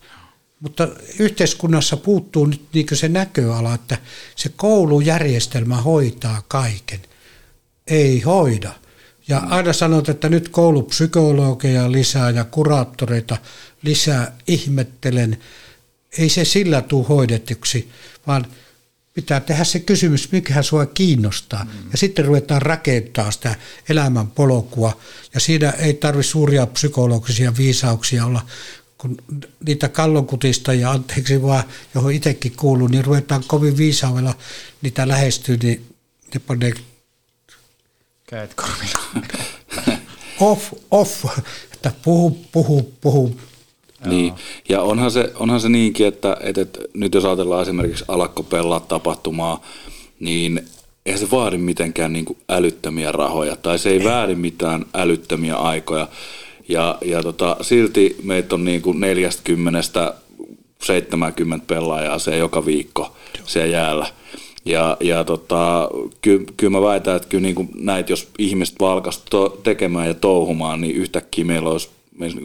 Mutta yhteiskunnassa puuttuu nyt niin se näköala, että se koulujärjestelmä hoitaa kaiken. Ei hoida. Ja aina sanot, että nyt koulupsykologeja lisää ja kuraattoreita lisää, ihmettelen. Ei se sillä tule hoidetuksi, vaan – pitää tehdä se kysymys, mikä sua kiinnostaa. Mm. Ja sitten ruvetaan rakentaa sitä elämän polkua. Ja siinä ei tarvitse suuria psykologisia viisauksia olla, kun niitä kallonkutista ja anteeksi vaan, johon itsekin kuuluu, niin ruvetaan kovin viisaudella niitä lähestyä, niin ne panee korvilla. off, off, että puhu, puhu, puhu, niin, ja onhan se, onhan se niinkin, että, että, että nyt jos ajatellaan esimerkiksi alakkopellaa tapahtumaa, niin eihän se vaadi mitenkään niin kuin älyttömiä rahoja, tai se ei vaadi mitään älyttömiä aikoja. Ja, ja tota, silti meitä on niin kuin 40 70 pelaajaa se joka viikko siellä jäällä. Ja, ja tota, kyllä, kyllä mä väitän, että kyllä niin kuin näitä, jos ihmiset valkaisi tekemään ja touhumaan, niin yhtäkkiä meillä olisi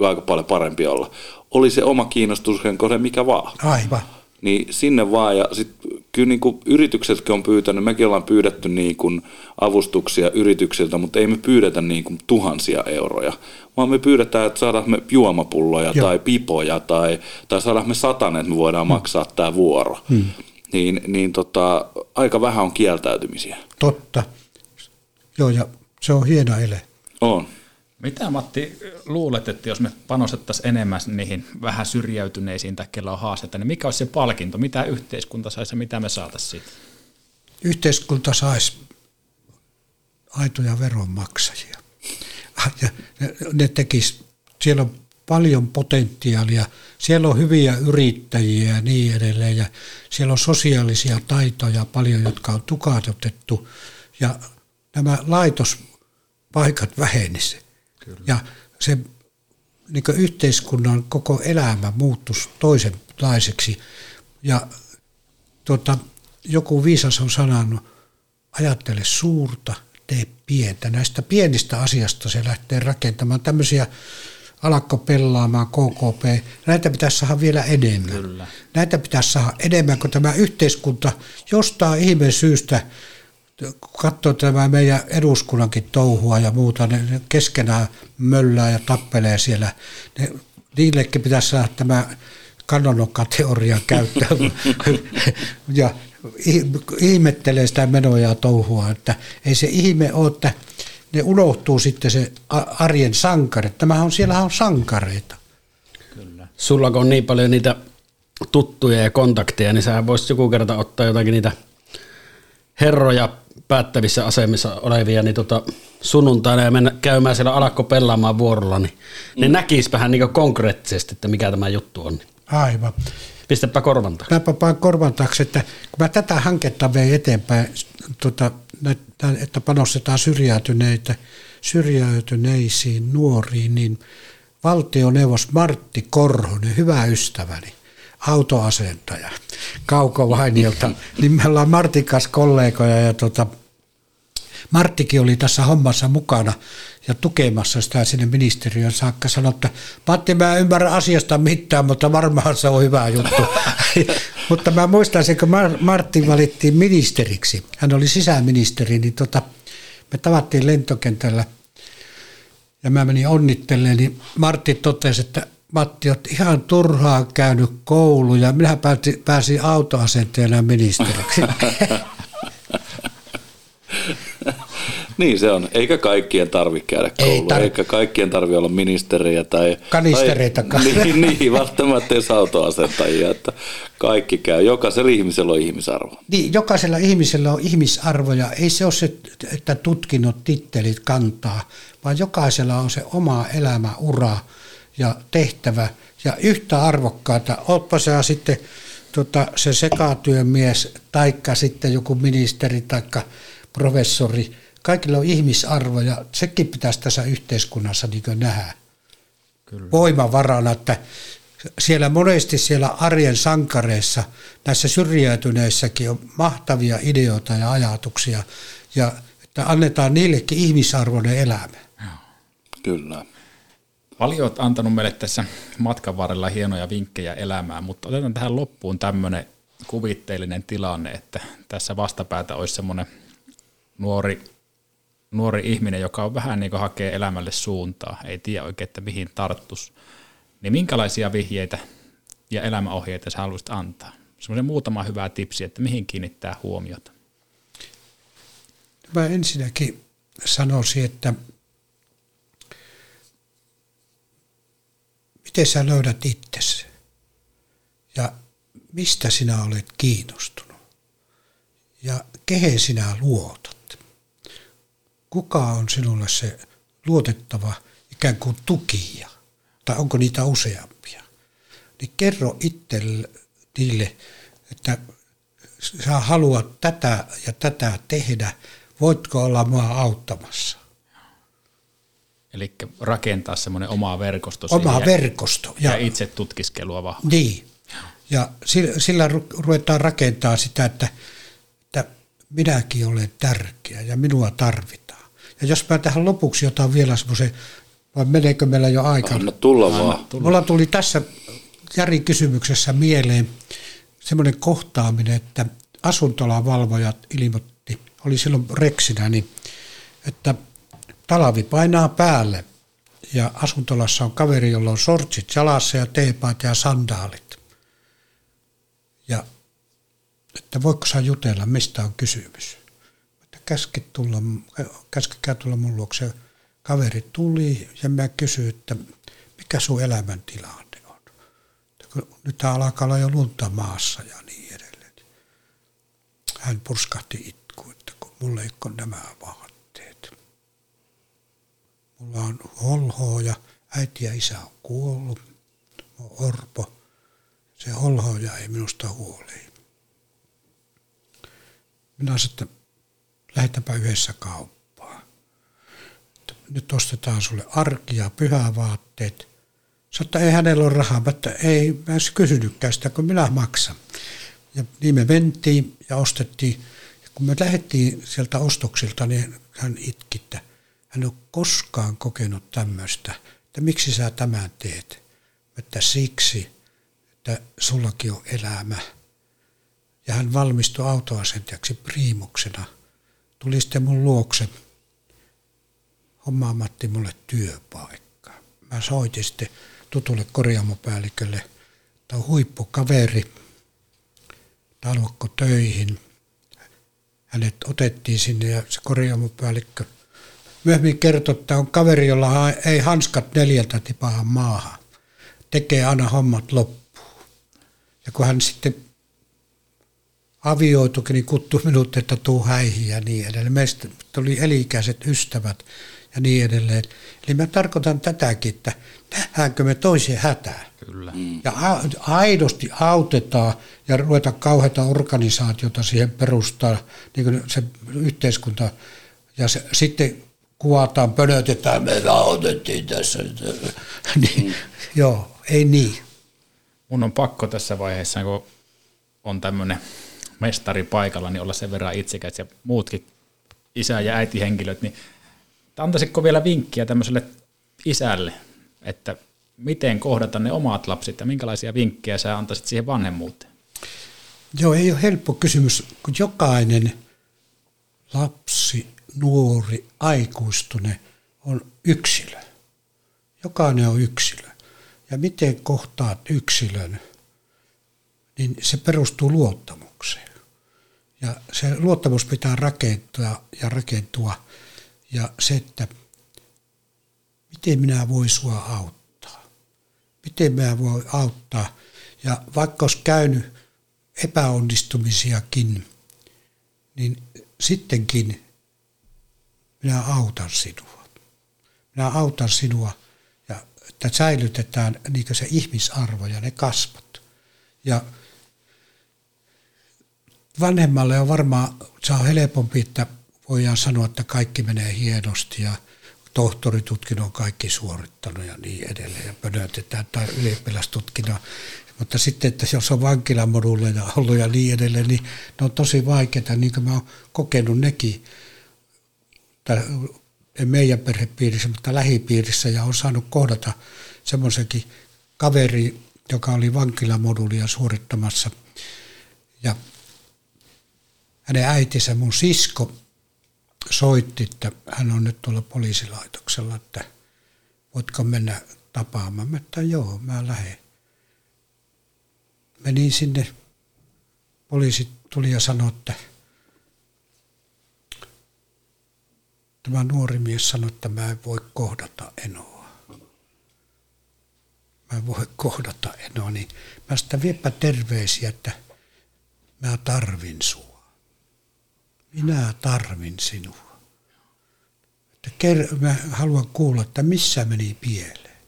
aika paljon parempi olla oli se oma kiinnostus, se mikä vaan. Aivan. Niin sinne vaan ja sitten kyllä niin kuin yrityksetkin on pyytänyt, mekin ollaan pyydetty niin kuin avustuksia yrityksiltä, mutta ei me pyydetä niin kuin tuhansia euroja, vaan me pyydetään, että saadaan me juomapulloja Joo. tai pipoja tai, tai saadaan me satanen, että me voidaan hmm. maksaa tämä vuoro. Hmm. Niin, niin tota, aika vähän on kieltäytymisiä. Totta. Joo, ja se on hieno ele. On. Mitä Matti luulet, että jos me panostettaisiin enemmän niihin vähän syrjäytyneisiin tai kello on haastetta, niin mikä olisi se palkinto? Mitä yhteiskunta saisi ja mitä me saataisiin siitä? Yhteiskunta saisi aitoja veronmaksajia. Ja ne, ne tekis, siellä on paljon potentiaalia, siellä on hyviä yrittäjiä ja niin edelleen, ja siellä on sosiaalisia taitoja paljon, jotka on tukahdutettu, ja nämä laitospaikat vähenisivät Kyllä. Ja se niin yhteiskunnan koko elämä muuttuisi toisenlaiseksi. Ja tuota, joku viisas on sanonut, ajattele suurta, tee pientä. Näistä pienistä asiasta se lähtee rakentamaan tämmöisiä alakko pelaamaan, KKP, näitä pitäisi saada vielä enemmän. Kyllä. Näitä pitäisi saada enemmän, kun tämä yhteiskunta jostain ihmeen syystä katsoo tämä meidän eduskunnankin touhua ja muuta, ne keskenään möllää ja tappelee siellä. Ne, niillekin pitäisi saada tämä kanonokka-teoria käyttöön ja ihmettelee sitä menoja ja touhua, että ei se ihme ole, että ne unohtuu sitten se arjen sankarit. Tämähän on, siellä on sankareita. Kyllä. Sulla kun on niin paljon niitä tuttuja ja kontakteja, niin sä voisit joku kerta ottaa jotakin niitä herroja päättävissä asemissa olevia, niin tota, sunnuntaina ja mennä käymään siellä alakko pelaamaan vuorolla, niin mm. ne näkis vähän niin konkreettisesti, että mikä tämä juttu on. Aivan. Pistäpä korvan taakse. Mäpä vaan korvan taakse, että kun mä tätä hanketta vein eteenpäin, tota, että panostetaan syrjäytyneitä, syrjäytyneisiin nuoriin, niin valtioneuvos Martti Korhonen, hyvä ystäväni, autoasentaja Kauko Vainiolta, niin me ollaan Martin kanssa kollegoja ja tota, Marttikin oli tässä hommassa mukana ja tukemassa sitä sinne ministeriön saakka. Sanoi, että Matti, mä en ymmärrä asiasta mitään, mutta varmaan se on hyvä juttu. mutta mä muistan sen, kun Martti valittiin ministeriksi, hän oli sisäministeri, niin tota, me tavattiin lentokentällä ja mä menin onnittelemaan, niin Martti totesi, että Matti, olet ihan turhaa käynyt koulu ja minä pääsin, pääsin autoasenteena ministeriksi. niin se on. Eikä kaikkien tarvitse käydä koulua, Ei tar- eikä kaikkien tarvitse olla ministeriä tai... Kanistereita. Tai, niin, niin, välttämättä edes autoasentajia, että kaikki käy. Jokaisella ihmisellä on ihmisarvo. Niin, jokaisella ihmisellä on ihmisarvo ja ei se ole se, että tutkinnot, tittelit kantaa, vaan jokaisella on se oma elämä, ura ja tehtävä ja yhtä arvokkaata. Ootpa se sitten tota, se sekatyömies, taikka sitten joku ministeri, taikka professori. Kaikilla on ihmisarvo ja sekin pitäisi tässä yhteiskunnassa niin nähdä Kyllä. voimavarana, että siellä monesti siellä arjen sankareissa, näissä syrjäytyneissäkin on mahtavia ideoita ja ajatuksia ja että annetaan niillekin ihmisarvoinen elämä. Kyllä. Paljon olet antanut meille tässä matkan varrella hienoja vinkkejä elämään, mutta otetaan tähän loppuun tämmöinen kuvitteellinen tilanne, että tässä vastapäätä olisi semmoinen nuori, nuori ihminen, joka on vähän niin kuin hakee elämälle suuntaa, ei tiedä oikein, että mihin tarttus, niin minkälaisia vihjeitä ja elämäohjeita sä haluaisit antaa? Semmoinen muutama hyvä tipsi, että mihin kiinnittää huomiota. Mä ensinnäkin sanoisin, että miten sä löydät itsesi ja mistä sinä olet kiinnostunut ja kehen sinä luotat. Kuka on sinulle se luotettava ikään kuin tukija tai onko niitä useampia. Niin kerro itselle niille, että sä haluat tätä ja tätä tehdä, voitko olla mua auttamassa. Eli rakentaa semmoinen oma verkosto. Oma verkosto. Ja, ja itse tutkiskelua vahvasti. Niin. Ja sillä, sillä ruvetaan rakentaa sitä, että, että minäkin olen tärkeä ja minua tarvitaan. Ja jos mä tähän lopuksi otan vielä semmoisen, vai meneekö meillä jo aika? Anna tulla Anna vaan. Tulla. Mulla tuli tässä Jari kysymyksessä mieleen semmoinen kohtaaminen, että asuntolavalvojat ilmoitti, oli silloin reksinä, niin että Talavi painaa päälle ja asuntolassa on kaveri, jolla on sortsit jalassa ja teepaat ja sandaalit. Ja että voiko saa jutella, mistä on kysymys. Että käski tulla, käskikää tulla mun luokse. Kaveri tuli ja mä kysyin, että mikä sun elämäntilanne on. Nyt alkaa olla jo lunta maassa ja niin edelleen. Hän purskahti itku, että kun mulla ei ole nämä vaan Mulla on holhoa ja äiti ja isä on kuollut. Mä oon orpo. Se holhoja ei minusta huoli. Minä sanoin, että lähetäpä yhdessä kauppaan. Nyt ostetaan sulle arkia, pyhävaatteet. Sanoin, että ei hänellä ole rahaa, mutta ei, mä en kysynytkään sitä, kun minä maksan. Ja niin me mentiin ja ostettiin. Ja kun me lähdettiin sieltä ostoksilta, niin hän itki, että hän ole koskaan kokenut tämmöistä, että miksi sä tämän teet. Että siksi, että sullakin on elämä. Ja hän valmistui autoasentajaksi priimuksena. Tuli sitten mun luokse hommaamatti mulle työpaikka. Mä soitin sitten tutulle korjaamopäällikölle, tämä on huippukaveri, talvokko töihin. Hänet otettiin sinne ja se korjaamopäällikkö – myöhemmin kertoi, että on kaveri, jolla ei hanskat neljältä tipaa maahan. Tekee aina hommat loppuun. Ja kun hän sitten avioitukin, niin kuttu minut, että tuu häihin ja niin edelleen. Meistä tuli elikäiset ystävät ja niin edelleen. Eli mä tarkoitan tätäkin, että nähdäänkö me toisen hätää. Kyllä. Ja a- aidosti autetaan ja ruveta kauheita organisaatiota siihen perustaa, niin kuin se yhteiskunta. Ja se, sitten kuvataan, pönötetään, me autettiin tässä. niin, Joo, ei niin. Mun on pakko tässä vaiheessa, kun on tämmöinen mestari paikalla, niin olla sen verran itsekäs ja muutkin isä- ja äitihenkilöt, niin antaisitko vielä vinkkiä tämmöiselle isälle, että miten kohdata ne omat lapset ja minkälaisia vinkkejä sä antaisit siihen vanhemmuuteen? Joo, ei ole helppo kysymys, kun jokainen lapsi, nuori, aikuistune on yksilö. Jokainen on yksilö. Ja miten kohtaat yksilön, niin se perustuu luottamukseen. Ja se luottamus pitää rakentaa ja rakentua. Ja se, että miten minä voin sua auttaa. Miten minä voin auttaa. Ja vaikka olisi käynyt epäonnistumisiakin, niin sittenkin minä autan sinua. Minä autan sinua ja että säilytetään niin se ihmisarvo ja ne kasvot. Ja vanhemmalle on varmaan, se on helpompi, että voidaan sanoa, että kaikki menee hienosti ja tohtoritutkinnon kaikki suorittanut ja niin edelleen ja pönötetään tai ylioppilastutkinnon. Mutta sitten, että jos on vankilamoduuleja ollut ja niin edelleen, niin ne on tosi vaikeita, niin kuin mä oon kokenut nekin, ei meidän perhepiirissä, mutta lähipiirissä, ja on saanut kohdata semmoisenkin kaveri, joka oli vankilamoduulia suorittamassa, ja hänen äitinsä, mun sisko, soitti, että hän on nyt tuolla poliisilaitoksella, että voitko mennä tapaamaan. Mä että joo, mä lähden. Menin sinne, poliisi tuli ja sanoi, että tämä nuori mies sanoi, että mä en voi kohdata Enoa. Mä en voi kohdata Enoa, niin mä sitä viepä terveisiä, että mä tarvin sua. Minä tarvin sinua. Että ker- mä haluan kuulla, että missä meni pieleen.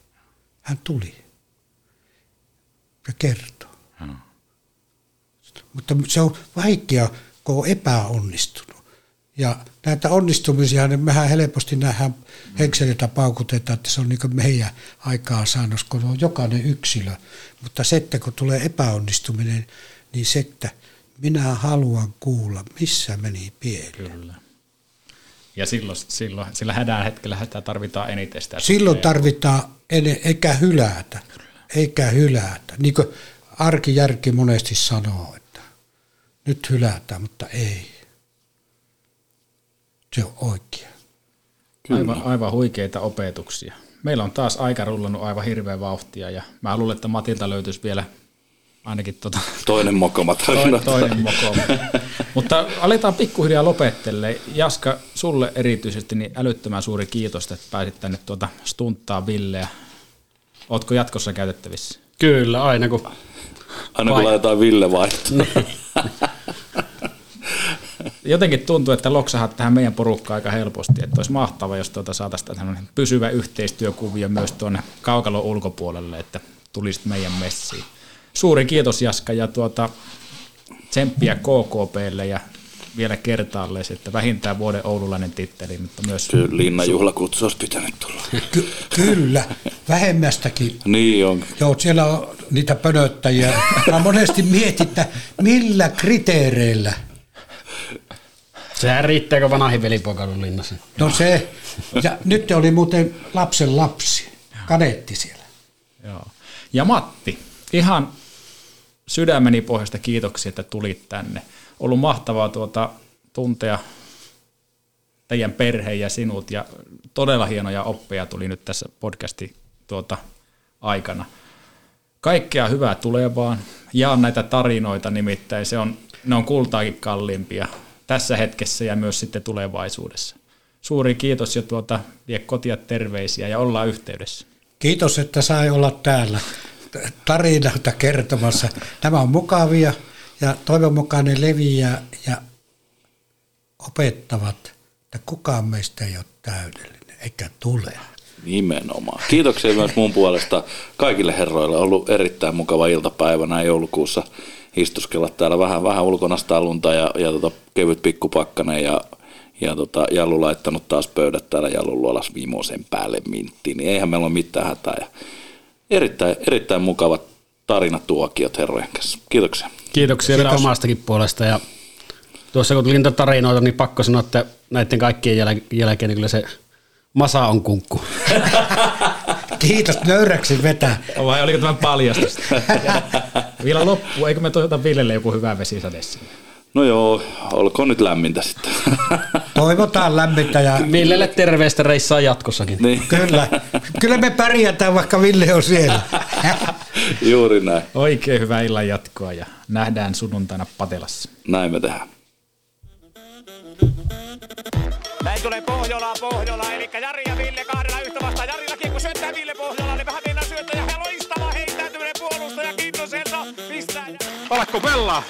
Hän tuli ja kertoo. Hmm. Mutta se on vaikea, kun on epäonnistunut. Ja näitä onnistumisia, niin mehän helposti nähdään henkselitä paukutetaan, että se on niin meidän aikaa saannos, kun on jokainen yksilö. Mutta se, että kun tulee epäonnistuminen, niin se, että minä haluan kuulla, missä meni pieleen. Kyllä. Ja silloin, silloin sillä hädän hetkellä sitä tarvitaan eniten sitä. Silloin tarvitaan, ene, eikä hylätä, eikä hylätä. Niin kuin arkijärki monesti sanoo, että nyt hylätään, mutta ei. Se on oikein. Aivan, aivan huikeita opetuksia. Meillä on taas aika rullannut aivan hirveän vauhtia ja mä luulen, että Matilta löytyisi vielä ainakin tota, Toinen mokoma tarina. toinen, toinen mokoma. Mutta aletaan pikkuhiljaa lopettele. Jaska, sulle erityisesti niin älyttömän suuri kiitos, että pääsit tänne tuota stunttaa Villeä. Ootko jatkossa käytettävissä? Kyllä, aina kun... Aina kun Vai- laitetaan Ville vaihtoon. Jotenkin tuntuu, että loksahat tähän meidän porukkaan aika helposti, että olisi mahtavaa, jos tuota saataisiin tämmöinen pysyvä yhteistyökuvio myös tuonne kaukalon ulkopuolelle, että tulisit meidän messiin. Suuri kiitos Jaska ja tuota, tsemppiä KKPlle ja vielä kertaalleen, että vähintään vuoden oululainen titteli, mutta myös... Kyllä Linnan juhlakutsu olisi pitänyt tulla. Ky- kyllä, vähemmästäkin. Niin on. Joo, siellä on niitä pönöttäjiä. Mä monesti mietin, että millä kriteereillä. Sehän riittää, kun vanhin velipoika on linnassa. No se, ja nyt oli muuten lapsen lapsi, kadetti siellä. Joo. Ja Matti, ihan sydämeni pohjasta kiitoksia, että tulit tänne. Ollut mahtavaa tuota, tuntea teidän perhe ja sinut ja todella hienoja oppeja tuli nyt tässä podcasti tuota, aikana. Kaikkea hyvää tulevaan. Jaa näitä tarinoita nimittäin, se on, ne on kultaakin kalliimpia tässä hetkessä ja myös sitten tulevaisuudessa. Suuri kiitos ja tuota, vie kotia terveisiä ja ollaan yhteydessä. Kiitos, että sai olla täällä tarinoita kertomassa. Nämä on mukavia Ja toivon mukaan ne leviää ja opettavat, että kukaan meistä ei ole täydellinen, eikä tule. Nimenomaan. Kiitoksia myös mun puolesta kaikille herroille. On ollut erittäin mukava iltapäivä näin joulukuussa istuskella täällä vähän, vähän ulkonasta lunta ja, ja tota, kevyt pikkupakkanen ja, ja tota, Jallu laittanut taas pöydät täällä Jallun luolas viimeisen päälle minttiin, niin eihän meillä ole mitään hätää. Ja erittäin, erittäin mukavat tarinat tuokiot herrojen kanssa. Kiitoksia. Kiitoksia vielä omastakin puolesta ja tuossa kun tuli tarinoita, niin pakko sanoa, että näiden kaikkien jäl- jälkeen niin kyllä se masa on kunkku. Kiitos nöyräksi vetää. Vai oliko tämä paljastus? Vielä loppu, eikö me toivota Villelle joku hyvä vesisade sinne? No joo, olkoon nyt lämmintä sitten. Toivotaan lämmintä ja Villelle terveistä reissaa jatkossakin. niin. kyllä, kyllä me pärjätään, vaikka Ville on siellä. Juuri näin. Oikein hyvää illan jatkoa ja nähdään sunnuntaina Patelassa. Näin me tehdään. Näin tulee Pohjola, Pohjola, eli Jari ja Ville kahdella syöttää Ville niin vähän mennään syöttö ja loistava heittäytyminen puolustaja Kintoselta pistää. Alakko pelaa?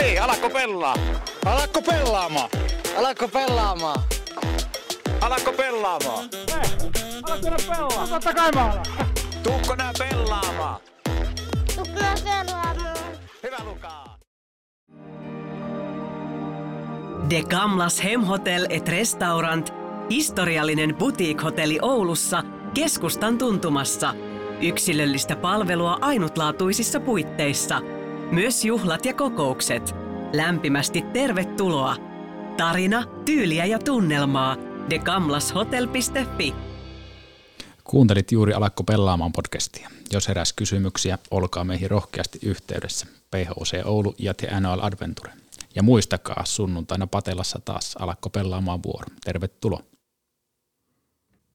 Niin, alakko pelaa? Alakko pelaamaan? Alatko pelaamaan? Alakko pelaamaan? Alakko pelaa? Totta kai mä alan. Tuukko nää pelaamaan? Tukkaa pelaamaan. Hyvä Lukaa. De Gamlas Hemhotel et Restaurant, historiallinen boutique-hotelli Oulussa, keskustan tuntumassa. Yksilöllistä palvelua ainutlaatuisissa puitteissa. Myös juhlat ja kokoukset. Lämpimästi tervetuloa. Tarina, tyyliä ja tunnelmaa. degamlashotel.fi Kuuntelit juuri Alakko pelaamaan podcastia. Jos heräs kysymyksiä, olkaa meihin rohkeasti yhteydessä. PHC Oulu ja The Annual Adventure. Ja muistakaa sunnuntaina Patelassa taas Alakko pelaamaan vuoro. Tervetuloa.